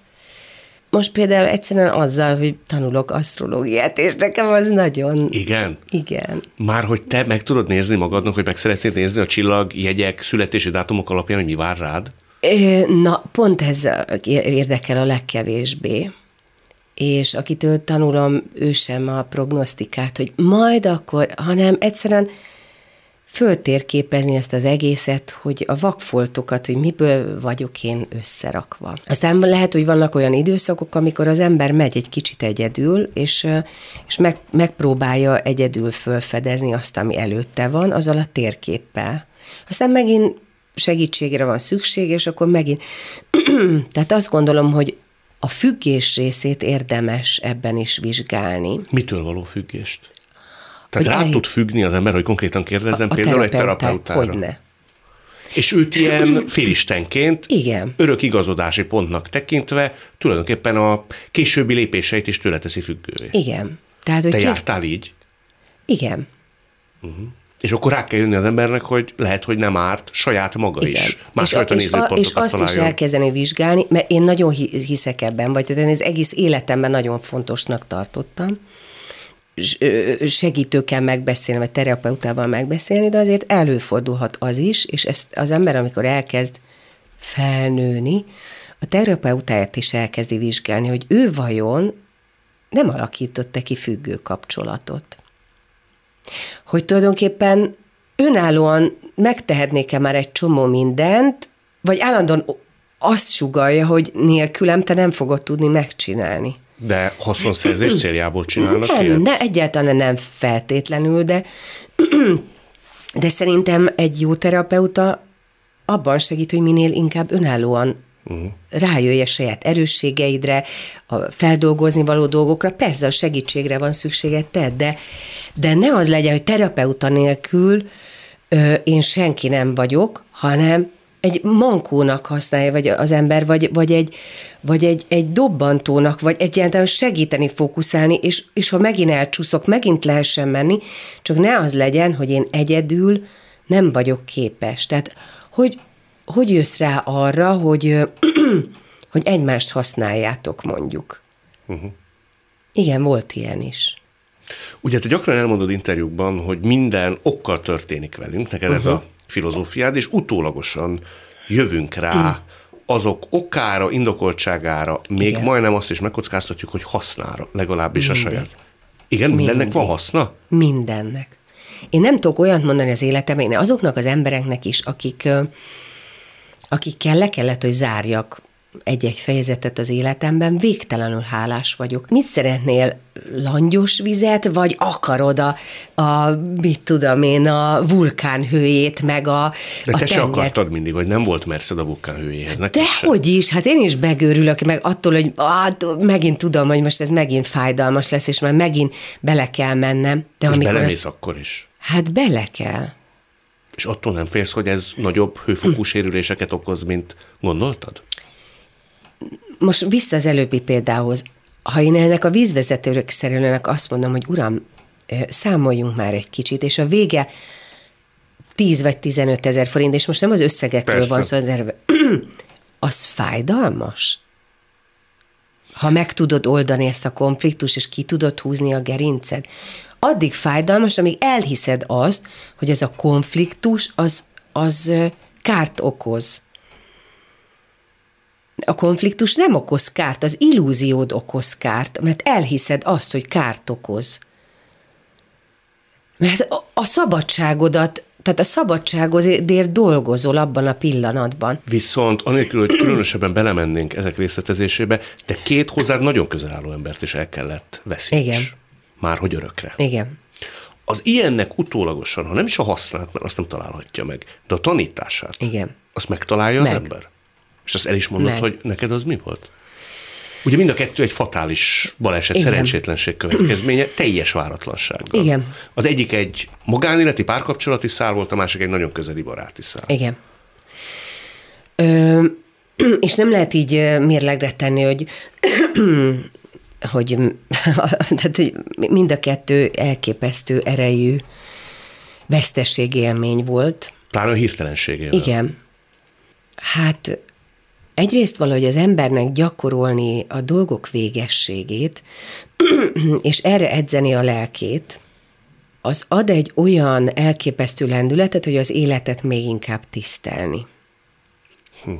Most például egyszerűen azzal, hogy tanulok asztrológiát, és nekem az nagyon... Igen? Igen. Már hogy te meg tudod nézni magadnak, hogy meg szeretnéd nézni a csillag, jegyek, születési dátumok alapján, hogy mi vár rád? Na, pont ez érdekel a legkevésbé. És akitől tanulom, ő sem a prognosztikát, hogy majd akkor, hanem egyszerűen föltérképezni ezt az egészet, hogy a vakfoltokat, hogy miből vagyok én összerakva. Aztán lehet, hogy vannak olyan időszakok, amikor az ember megy egy kicsit egyedül, és, és meg, megpróbálja egyedül fölfedezni azt, ami előtte van, azzal a térképpel. Aztán megint segítségre van szükség, és akkor megint... Tehát azt gondolom, hogy a függés részét érdemes ebben is vizsgálni. Mitől való függést? Tehát rá elég- tud függni az ember, hogy konkrétan kérdezzem A például egy terapeutára. Hogyne. És őt ilyen félistenként, Igen. örök igazodási pontnak tekintve tulajdonképpen a későbbi lépéseit is tőle teszi függővé. Igen. Tehát, hogy Te ki... jártál így? Igen. És akkor rá kell jönni az embernek, hogy lehet, hogy nem árt saját maga Igen. is. Másfajta és, a, és, a, és azt is találjon. elkezdeni vizsgálni, mert én nagyon hi- hiszek ebben, vagy tehát én az egész életemben nagyon fontosnak tartottam. Segítőkkel megbeszélni, vagy terapeutával megbeszélni, de azért előfordulhat az is, és ezt az ember, amikor elkezd felnőni, a terapeutáját is elkezdi vizsgálni, hogy ő vajon nem alakította ki függő kapcsolatot hogy tulajdonképpen önállóan megtehetnék-e már egy csomó mindent, vagy állandóan azt sugalja, hogy nélkülem te nem fogod tudni megcsinálni. De haszonszerzés céljából csinálnak Nem, ilyet? ne, egyáltalán nem feltétlenül, de, de szerintem egy jó terapeuta abban segít, hogy minél inkább önállóan uh-huh. rájöjj a saját erősségeidre, a feldolgozni való dolgokra. Persze a segítségre van szükséged te, de, de ne az legyen, hogy terapeuta nélkül ö, én senki nem vagyok, hanem egy mankónak használja vagy az ember, vagy, vagy, egy, vagy egy, egy dobbantónak, vagy egyáltalán segíteni, fókuszálni, és, és ha megint elcsúszok, megint lehessen menni, csak ne az legyen, hogy én egyedül nem vagyok képes. Tehát, hogy, hogy jössz rá arra, hogy, hogy egymást használjátok, mondjuk. Uh-huh. Igen, volt ilyen is. Ugye te gyakran elmondod interjúkban, hogy minden okkal történik velünk, neked uh-huh. ez a filozófiád, és utólagosan jövünk rá azok okára, indokoltságára, még Igen. majdnem azt is megkockáztatjuk, hogy hasznára, legalábbis Mindig. a saját. Igen, mindennek Mindig. van haszna? Mindennek. Én nem tudok olyat mondani az életemben, én azoknak az embereknek is, akik, akikkel le kellett, hogy zárjak egy-egy fejezetet az életemben, végtelenül hálás vagyok. Mit szeretnél? Langyos vizet, vagy akarod a, a mit tudom én, a vulkán hőjét, meg a De a te tenger... se akartad mindig, hogy nem volt merszed a vulkán hőjéhez. hogy is, hát én is begőrülök, meg attól, hogy hát, megint tudom, hogy most ez megint fájdalmas lesz, és már megint bele kell mennem. De most amikor belemész akkor is? Hát bele kell. És attól nem félsz, hogy ez nagyobb hőfokú sérüléseket okoz, mint gondoltad? Most vissza az előbbi példához. Ha én ennek a vízvezetőrök szerelőnek azt mondom, hogy uram, számoljunk már egy kicsit, és a vége 10 vagy 15 ezer forint, és most nem az összegekről Persze. van szó, az, az fájdalmas? Ha meg tudod oldani ezt a konfliktust, és ki tudod húzni a gerinced, addig fájdalmas, amíg elhiszed azt, hogy ez a konfliktus az, az kárt okoz a konfliktus nem okoz kárt, az illúziód okoz kárt, mert elhiszed azt, hogy kárt okoz. Mert a szabadságodat, tehát a szabadságodért dolgozol abban a pillanatban. Viszont anélkül, hogy különösebben belemennénk ezek részletezésébe, de két hozzád nagyon közel álló embert is el kellett veszíts. Igen. Már hogy örökre. Igen. Az ilyennek utólagosan, ha nem is a hasznát, mert azt nem találhatja meg, de a tanítását, Igen. azt megtalálja meg. az ember? És azt el is mondod, Meg. hogy neked az mi volt? Ugye mind a kettő egy fatális baleset, Igen. szerencsétlenség következménye, teljes váratlansággal. Igen. Az egyik egy magánéleti párkapcsolati szál volt, a másik egy nagyon közeli baráti szál. Igen. Ö, és nem lehet így mérlegre tenni, hogy hogy, tehát, hogy mind a kettő elképesztő erejű vesztességélmény volt. Pláne a hirtelenségével. Igen. Hát egyrészt valahogy az embernek gyakorolni a dolgok végességét, és erre edzeni a lelkét, az ad egy olyan elképesztő lendületet, hogy az életet még inkább tisztelni. Hm.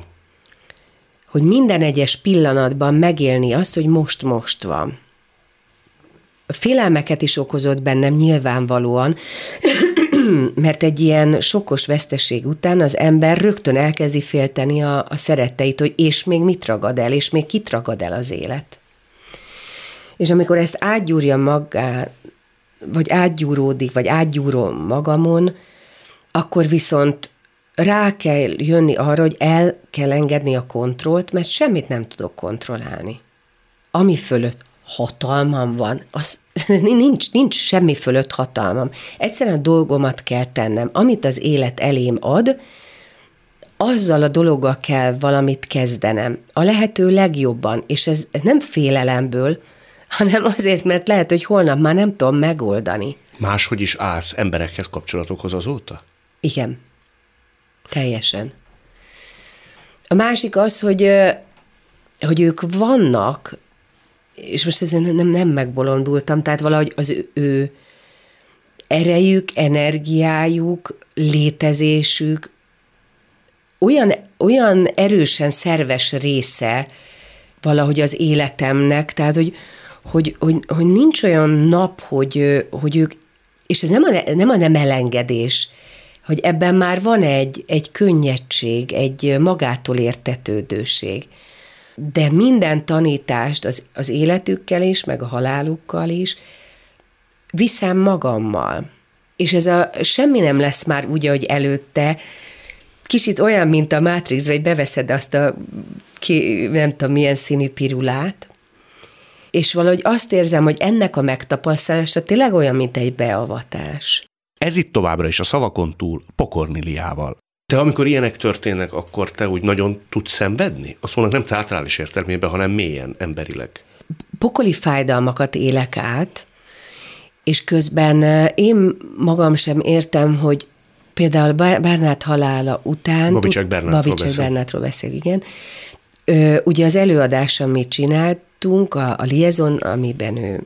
Hogy minden egyes pillanatban megélni azt, hogy most-most van. Félelmeket is okozott bennem nyilvánvalóan, mert egy ilyen sokos veszteség után az ember rögtön elkezdi félteni a, a szeretteit, hogy és még mit ragad el, és még kit ragad el az élet. És amikor ezt átgyúrja magá, vagy átgyúródik, vagy átgyúrom magamon, akkor viszont rá kell jönni arra, hogy el kell engedni a kontrollt, mert semmit nem tudok kontrollálni. Ami fölött hatalmam van, az nincs, nincs semmi fölött hatalmam. Egyszerűen a dolgomat kell tennem. Amit az élet elém ad, azzal a dologgal kell valamit kezdenem. A lehető legjobban, és ez, ez nem félelemből, hanem azért, mert lehet, hogy holnap már nem tudom megoldani. Máshogy is állsz emberekhez kapcsolatokhoz azóta? Igen. Teljesen. A másik az, hogy, hogy ők vannak, és most ezen nem, nem megbolondultam, tehát valahogy az ő, ő erejük, energiájuk, létezésük olyan, olyan erősen szerves része valahogy az életemnek, tehát hogy, hogy, hogy, hogy nincs olyan nap, hogy, hogy ők, és ez nem a, nem a nem elengedés, hogy ebben már van egy, egy könnyedség, egy magától értetődőség de minden tanítást az, az életükkel is, meg a halálukkal is viszem magammal. És ez a semmi nem lesz már úgy, hogy előtte, kicsit olyan, mint a Matrix, vagy beveszed azt a ki, nem tudom milyen színű pirulát, és valahogy azt érzem, hogy ennek a megtapasztalása tényleg olyan, mint egy beavatás. Ez itt továbbra is a szavakon túl Pokorniliával. Te amikor ilyenek történnek, akkor te úgy nagyon tudsz szenvedni? A szónak nem teátrális értelmében, hanem mélyen, emberileg. Pokoli fájdalmakat élek át, és közben én magam sem értem, hogy például Bernát halála után... Babicsek Bernátról Babicsek beszél. Bernátról beszél, igen. Ö, ugye az előadás, amit csináltunk, a, a Liaison, amiben ő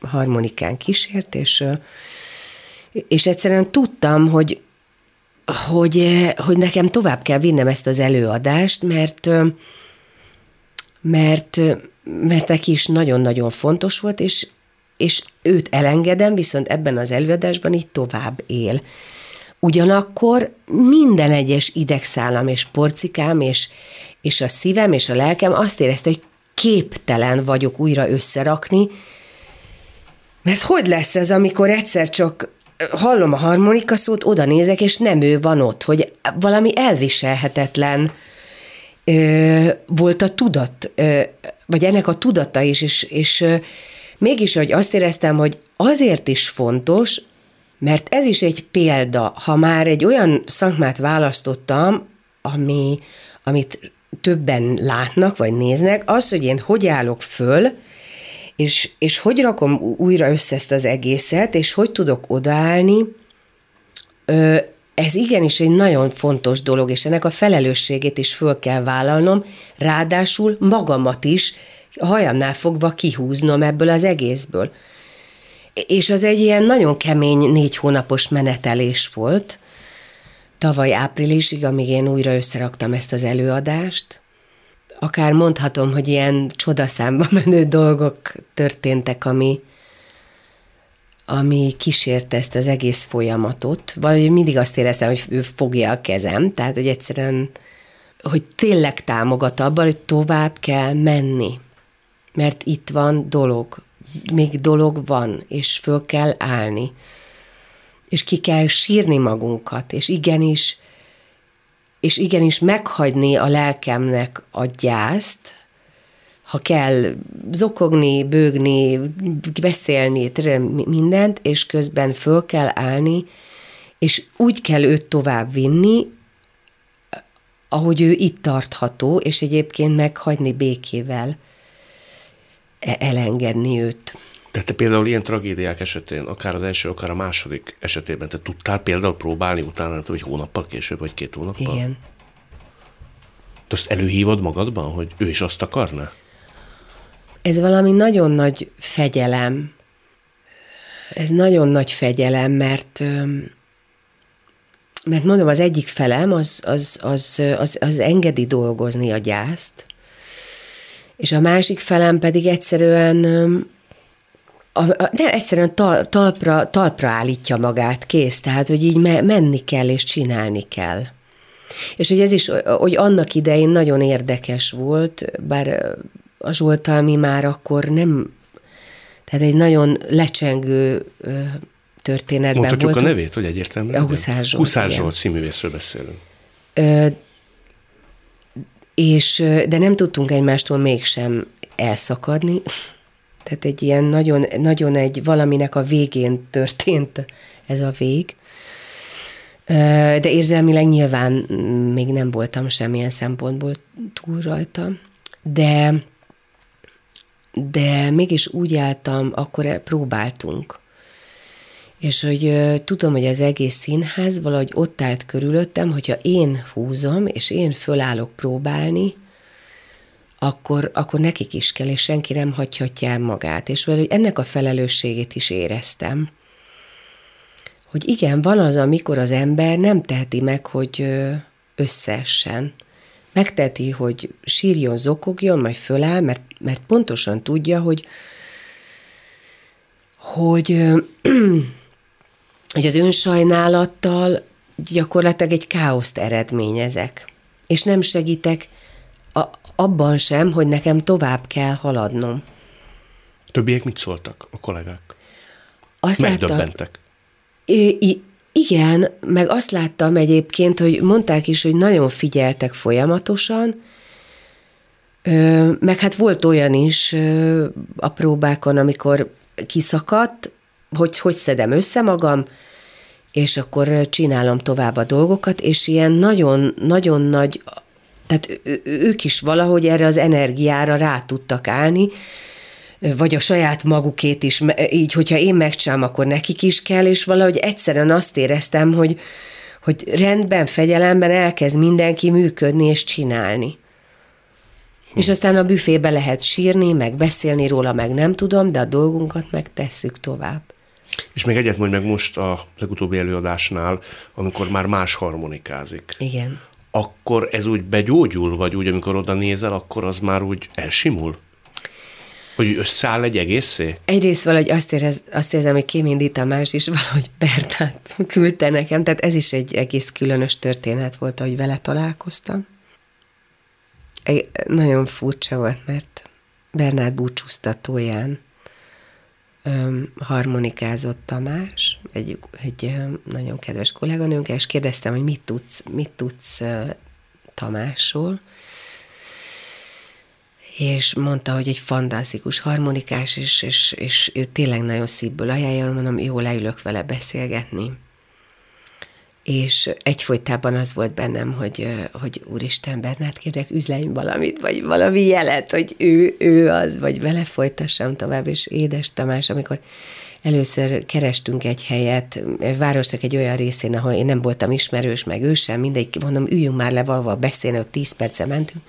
harmonikán kísért, és, és egyszerűen tudtam, hogy hogy, hogy nekem tovább kell vinnem ezt az előadást, mert mert, mert neki is nagyon-nagyon fontos volt, és, és őt elengedem, viszont ebben az előadásban így tovább él. Ugyanakkor minden egyes idegszálam és porcikám és, és a szívem és a lelkem azt érezte, hogy képtelen vagyok újra összerakni, mert hogy lesz ez, amikor egyszer csak hallom a harmonika szót, oda nézek, és nem ő van ott, hogy valami elviselhetetlen. Ö, volt a tudat, ö, vagy ennek a tudata is, és, és ö, mégis, hogy azt éreztem, hogy azért is fontos, mert ez is egy példa, ha már egy olyan szakmát választottam, ami, amit többen látnak, vagy néznek, az, hogy én hogy állok föl, és, és hogy rakom újra össze ezt az egészet, és hogy tudok odaállni, ez igenis egy nagyon fontos dolog, és ennek a felelősségét is föl kell vállalnom, ráadásul magamat is hajamnál fogva kihúznom ebből az egészből. És az egy ilyen nagyon kemény négy hónapos menetelés volt, tavaly áprilisig, amíg én újra összeraktam ezt az előadást. Akár mondhatom, hogy ilyen csodaszámba menő dolgok történtek, ami, ami kísérte ezt az egész folyamatot, vagy mindig azt éreztem, hogy ő fogja a kezem, tehát hogy egyszerűen, hogy tényleg támogat abban, hogy tovább kell menni, mert itt van dolog, még dolog van, és föl kell állni, és ki kell sírni magunkat, és igenis, és igenis meghagyni a lelkemnek a gyászt, ha kell zokogni, bőgni, beszélni, mindent, és közben föl kell állni, és úgy kell őt tovább vinni, ahogy ő itt tartható, és egyébként meghagyni békével, e-, elengedni őt. De te például ilyen tragédiák esetén, akár az első, akár a második esetében, te tudtál például próbálni utána, hogy hónappal később, vagy két hónappal? Igen. Te azt előhívod magadban, hogy ő is azt akarna? Ez valami nagyon nagy fegyelem. Ez nagyon nagy fegyelem, mert mert mondom, az egyik felem az, az, az, az, az engedi dolgozni a gyászt, és a másik felem pedig egyszerűen a, a, ne, egyszerűen tal, talpra, talpra állítja magát, kész, tehát, hogy így me, menni kell és csinálni kell. És hogy ez is, hogy annak idején nagyon érdekes volt, bár a Zsoltal mi már akkor nem, tehát egy nagyon lecsengő történetben Mondhatjuk volt. a nevét, hogy egyértelműen? A Huszár Zsolt. Huszár Zsolt színművészről beszélünk. Ö, és, de nem tudtunk egymástól mégsem elszakadni. Tehát egy ilyen nagyon, nagyon egy valaminek a végén történt ez a vég. De érzelmileg nyilván még nem voltam semmilyen szempontból túl rajta. De de mégis úgy álltam, akkor próbáltunk. És hogy tudom, hogy az egész színház valahogy ott állt körülöttem, hogyha én húzom, és én fölállok próbálni, akkor, akkor nekik is kell, és senki nem hagyhatja el magát. És valahogy ennek a felelősségét is éreztem. Hogy igen, van az, amikor az ember nem teheti meg, hogy összeessen megteti, hogy sírjon, zokogjon, majd föláll, mert, mert pontosan tudja, hogy, hogy, hogy az önsajnálattal gyakorlatilag egy káoszt eredményezek. És nem segítek a, abban sem, hogy nekem tovább kell haladnom. Többiek mit szóltak, a kollégák? Azt Megdöbbentek. Igen, meg azt láttam egyébként, hogy mondták is, hogy nagyon figyeltek folyamatosan, meg hát volt olyan is a próbákon, amikor kiszakadt, hogy hogy szedem össze magam, és akkor csinálom tovább a dolgokat, és ilyen nagyon-nagyon nagy, tehát ők is valahogy erre az energiára rá tudtak állni, vagy a saját magukét is, így, hogyha én megcsinálom, akkor nekik is kell, és valahogy egyszerűen azt éreztem, hogy, hogy rendben, fegyelemben elkezd mindenki működni és csinálni. Hm. És aztán a büfébe lehet sírni, meg beszélni róla, meg nem tudom, de a dolgunkat meg tesszük tovább. És még egyet mondj meg most a legutóbbi előadásnál, amikor már más harmonikázik. Igen. Akkor ez úgy begyógyul, vagy úgy, amikor oda nézel, akkor az már úgy elsimul? Hogy összeáll egy egészé? Egyrészt valahogy azt, érez, azt érzem, hogy Kémindi Tamás is valahogy Bertát küldte nekem, tehát ez is egy egész különös történet volt, ahogy vele találkoztam. Egy, nagyon furcsa volt, mert Bernát búcsúztatóján harmonikázott Tamás, egy, egy nagyon kedves kolléganőnk, és kérdeztem, hogy mit tudsz, mit tudsz ö, Tamásról, és mondta, hogy egy fantasztikus harmonikás, és, és, és tényleg nagyon szívből ajánlja, mondom, jó, leülök vele beszélgetni. És egyfolytában az volt bennem, hogy, hogy úristen, Bernát kérek, üzleim valamit, vagy valami jelet, hogy ő, ő az, vagy vele folytassam tovább, és édes Tamás, amikor először kerestünk egy helyet, városnak egy olyan részén, ahol én nem voltam ismerős, meg ő sem, mindegy, mondom, üljünk már le valahol beszélni, ott tíz perce mentünk,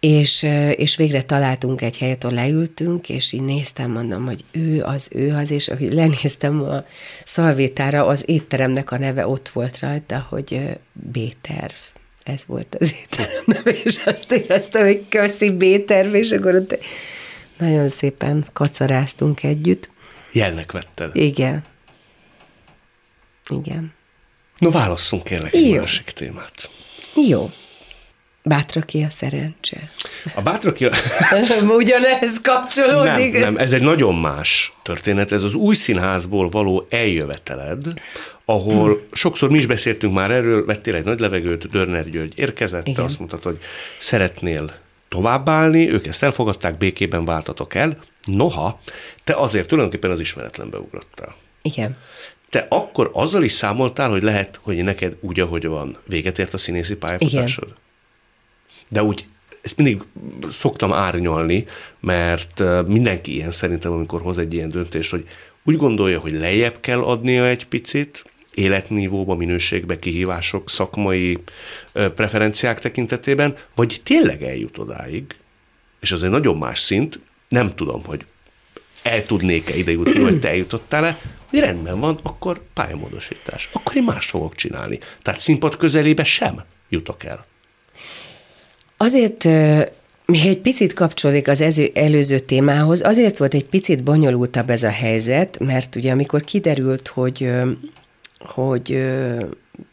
és, és végre találtunk egy helyet, ahol leültünk, és így néztem, mondom, hogy ő az, ő az, és ahogy lenéztem a szalvétára, az étteremnek a neve ott volt rajta, hogy B-terv. Ez volt az étterem neve, és azt éreztem, hogy köszi B-terv, és akkor ott nagyon szépen kacaráztunk együtt. Jelnek vetted. Igen. Igen. No, válasszunk kérlek egy másik témát. Jó. Bátraki a szerencse. A bátraki a... Ugyanez kapcsolódik. Nem, nem, ez egy nagyon más történet. Ez az új színházból való eljöveteled, ahol hmm. sokszor mi is beszéltünk már erről, vettél egy nagy levegőt, Dörner György érkezett, te azt mondtad, hogy szeretnél továbbállni, ők ezt elfogadták, békében váltatok el, noha te azért tulajdonképpen az ismeretlenbe ugrottál. Igen. Te akkor azzal is számoltál, hogy lehet, hogy neked úgy, ahogy van, véget ért a színészi pályafutásod? Igen de úgy ezt mindig szoktam árnyalni, mert mindenki ilyen szerintem, amikor hoz egy ilyen döntést, hogy úgy gondolja, hogy lejjebb kell adnia egy picit, életnívóba, minőségbe, kihívások, szakmai preferenciák tekintetében, vagy tényleg eljut odáig, és az egy nagyon más szint, nem tudom, hogy el tudnék-e ide jutni, vagy te eljutottál-e, hogy rendben van, akkor pályamódosítás. Akkor én más fogok csinálni. Tehát színpad közelébe sem jutok el. Azért még egy picit kapcsolódik az ező, előző témához, azért volt egy picit bonyolultabb ez a helyzet, mert ugye amikor kiderült, hogy, hogy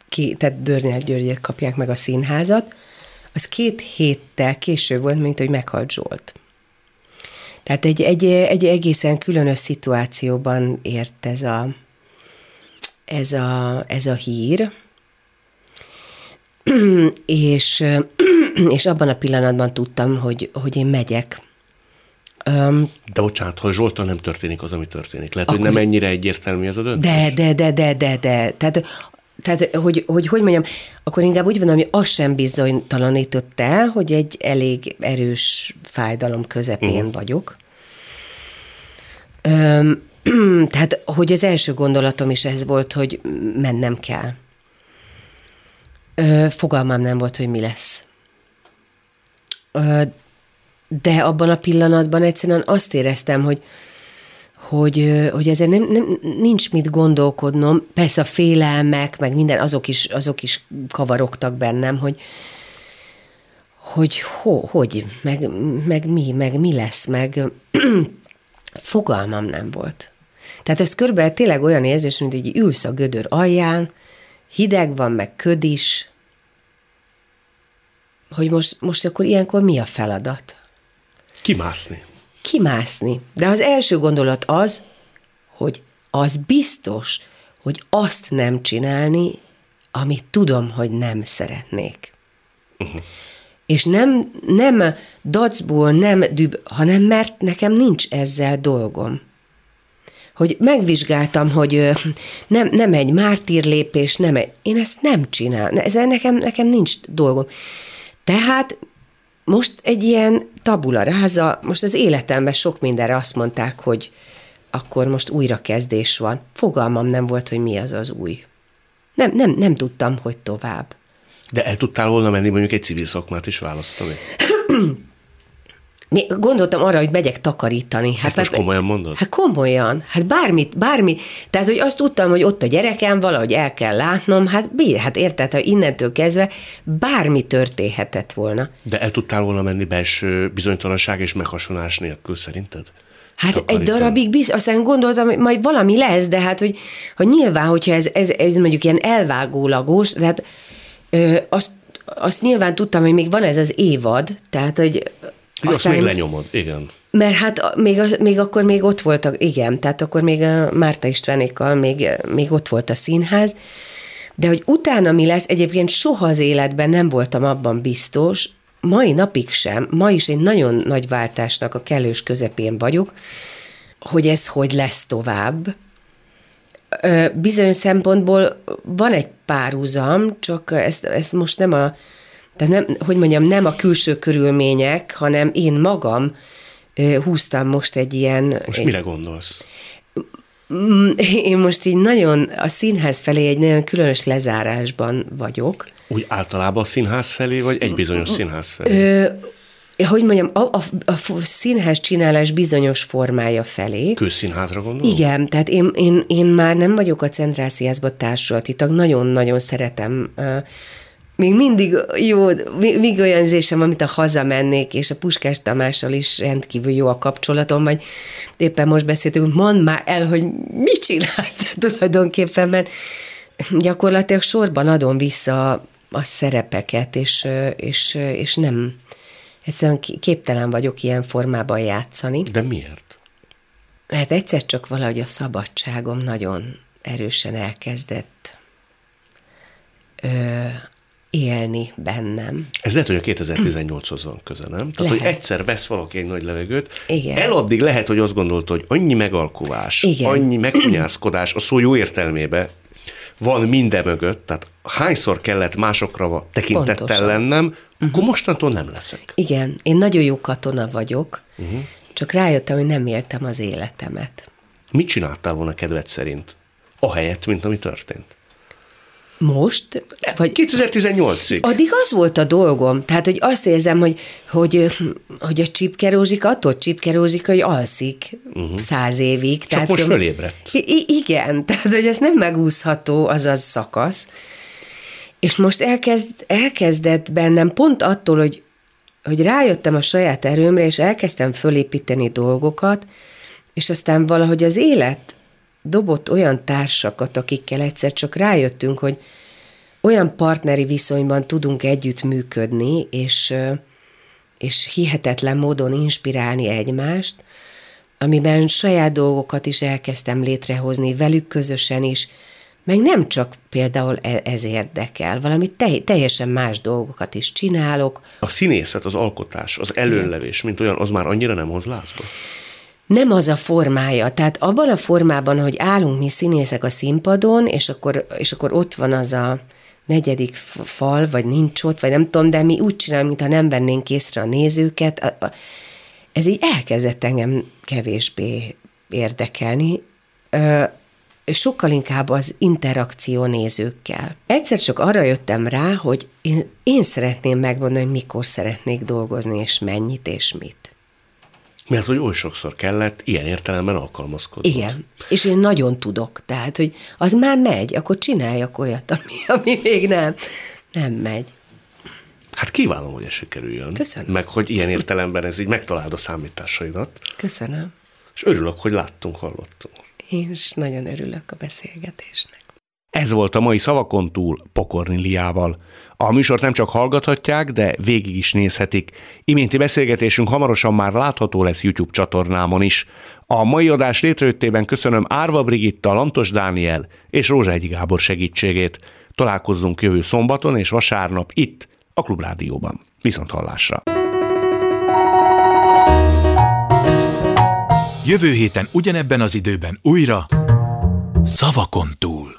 ki, tehát Dörnyel Györgyet kapják meg a színházat, az két héttel később volt, mint hogy meghalt Zsolt. Tehát egy, egy, egy egészen különös szituációban ért ez a, ez a, ez a hír, és, és abban a pillanatban tudtam, hogy, hogy én megyek. Um, de bocsánat, ha Zsoltal nem történik az, ami történik. Lehet, akkor, hogy nem ennyire egyértelmű ez a döntés? De, de, de, de, de, de. Tehát, tehát hogy, hogy, hogy mondjam, akkor inkább úgy van, hogy az sem bizonytalanított el, hogy egy elég erős fájdalom közepén uh-huh. vagyok. Um, tehát, hogy az első gondolatom is ez volt, hogy mennem kell. Ö, fogalmam nem volt, hogy mi lesz. De abban a pillanatban egyszerűen azt éreztem, hogy, hogy, hogy ezzel nem, nem, nincs mit gondolkodnom. Persze a félelmek, meg minden, azok is, azok is kavarogtak bennem, hogy, hogy ho, hogy, meg, meg mi, meg mi lesz, meg fogalmam nem volt. Tehát ez körülbelül tényleg olyan érzés, mint hogy ülsz a gödör alján, hideg van, meg köd is, hogy most, most akkor ilyenkor mi a feladat? Kimászni. Kimászni. De az első gondolat az, hogy az biztos, hogy azt nem csinálni, amit tudom, hogy nem szeretnék. Uh-huh. És nem, nem dacból, nem düb, hanem mert nekem nincs ezzel dolgom hogy megvizsgáltam, hogy nem, nem egy mártírlépés, nem egy, én ezt nem csinálom, ezzel nekem, nekem nincs dolgom. Tehát most egy ilyen tabula ráza, most az életemben sok mindenre azt mondták, hogy akkor most újrakezdés van. Fogalmam nem volt, hogy mi az az új. Nem, nem, nem tudtam, hogy tovább. De el tudtál volna menni mondjuk egy civil szakmát is választani? Gondoltam arra, hogy megyek takarítani. Hát Ezt most komolyan mondod? Hát komolyan. Hát bármit, bármi. Tehát, hogy azt tudtam, hogy ott a gyerekem, valahogy el kell látnom, hát bi, hát érted, hogy innentől kezdve bármi történhetett volna. De el tudtál volna menni belső bizonytalanság és meghasonás nélkül szerinted? Hát Takarítani. egy darabig biz, aztán gondoltam, hogy majd valami lesz, de hát, hogy, hogy nyilván, hogyha ez, ez, ez mondjuk ilyen elvágólagos, tehát ö, azt, azt nyilván tudtam, hogy még van ez az évad, tehát, hogy Hogy azt még lenyomod, igen. Mert hát a- még, még akkor még ott voltak, igen, tehát akkor még a Márta Istvánékkal még, még ott volt a színház, de hogy utána mi lesz, egyébként soha az életben nem voltam abban biztos, mai napig sem, ma is egy nagyon nagy váltásnak a kellős közepén vagyok, hogy ez hogy lesz tovább. Bizonyos szempontból van egy párhuzam, csak ezt, ezt most nem a, tehát nem, hogy mondjam, nem a külső körülmények, hanem én magam húztam most egy ilyen... Most mire gondolsz? Mm, Én most így nagyon a színház felé egy nagyon különös lezárásban vagyok. Úgy általában a színház felé, vagy egy bizonyos színház felé? Ö, hogy mondjam, a, a, a színház csinálás bizonyos formája felé. Kőszínházra gondolsz? Igen, tehát én, én, én már nem vagyok a Centrál Színházban társulati tag, nagyon-nagyon szeretem. Még mindig jó, még olyan érzésem, amit a hazamennék, és a Puskás Tamással is rendkívül jó a kapcsolatom, vagy éppen most beszéltünk, mondd már el, hogy mit csinálsz te tulajdonképpen, mert gyakorlatilag sorban adom vissza a szerepeket, és, és, és nem, egyszerűen képtelen vagyok ilyen formában játszani. De miért? Hát egyszer csak valahogy a szabadságom nagyon erősen elkezdett ö, élni bennem. Ez lehet, hogy a 2018-hoz van köze, nem? Tehát, hogy Lehet. egyszer vesz valaki egy nagy levegőt, Igen. eladdig lehet, hogy azt gondolta, hogy annyi megalkuvás, Igen. annyi megkunyászkodás, a szó jó értelmébe van minden mögött, tehát hányszor kellett másokra tekintettel Pontosan. lennem, akkor mostantól nem leszek. Igen, én nagyon jó katona vagyok, uh-huh. csak rájöttem, hogy nem éltem az életemet. Mit csináltál volna kedved szerint? Ahelyett, mint ami történt. Most, vagy 2018-ig. Addig az volt a dolgom, tehát hogy azt érzem, hogy, hogy, hogy a csipkerózsika, attól csipkerózsika, hogy alszik uh-huh. száz évig. Csak most fölébredt. I- igen, tehát hogy ez nem megúszható az az szakasz. És most elkezd, elkezdett bennem pont attól, hogy, hogy rájöttem a saját erőmre, és elkezdtem fölépíteni dolgokat, és aztán valahogy az élet dobott olyan társakat, akikkel egyszer csak rájöttünk, hogy olyan partneri viszonyban tudunk együtt működni, és, és hihetetlen módon inspirálni egymást, amiben saját dolgokat is elkezdtem létrehozni, velük közösen is, meg nem csak például e- ez érdekel, valami te- teljesen más dolgokat is csinálok. A színészet, az alkotás, az előlevés, mint olyan, az már annyira nem hoz lázba? Nem az a formája, tehát abban a formában, hogy állunk mi színészek a színpadon, és akkor, és akkor ott van az a negyedik fal, vagy nincs ott, vagy nem tudom, de mi úgy csinálunk, mintha nem vennénk észre a nézőket. A- a- Ez így elkezdett engem kevésbé érdekelni. Ö, sokkal inkább az interakció nézőkkel. Egyszer csak arra jöttem rá, hogy én, én szeretném megmondani, hogy mikor szeretnék dolgozni, és mennyit, és mit. Mert hogy oly sokszor kellett ilyen értelemben alkalmazkodni. Igen, és én nagyon tudok, tehát, hogy az már megy, akkor csináljak olyat, ami, ami még nem, nem megy. Hát kívánom, hogy ez sikerüljön. Köszönöm. Meg, hogy ilyen értelemben ez így megtaláld a számításaidat. Köszönöm. És örülök, hogy láttunk, hallottunk. Én is nagyon örülök a beszélgetésnek. Ez volt a mai Szavakon túl Pokorni Liával. A műsort nem csak hallgathatják, de végig is nézhetik. Iménti beszélgetésünk hamarosan már látható lesz YouTube csatornámon is. A mai adás létrejöttében köszönöm Árva Brigitta, Lantos Dániel és Rózsahegyi Gábor segítségét. Találkozzunk jövő szombaton és vasárnap itt, a Klubrádióban. Viszont hallásra! Jövő héten ugyanebben az időben újra Szavakon túl.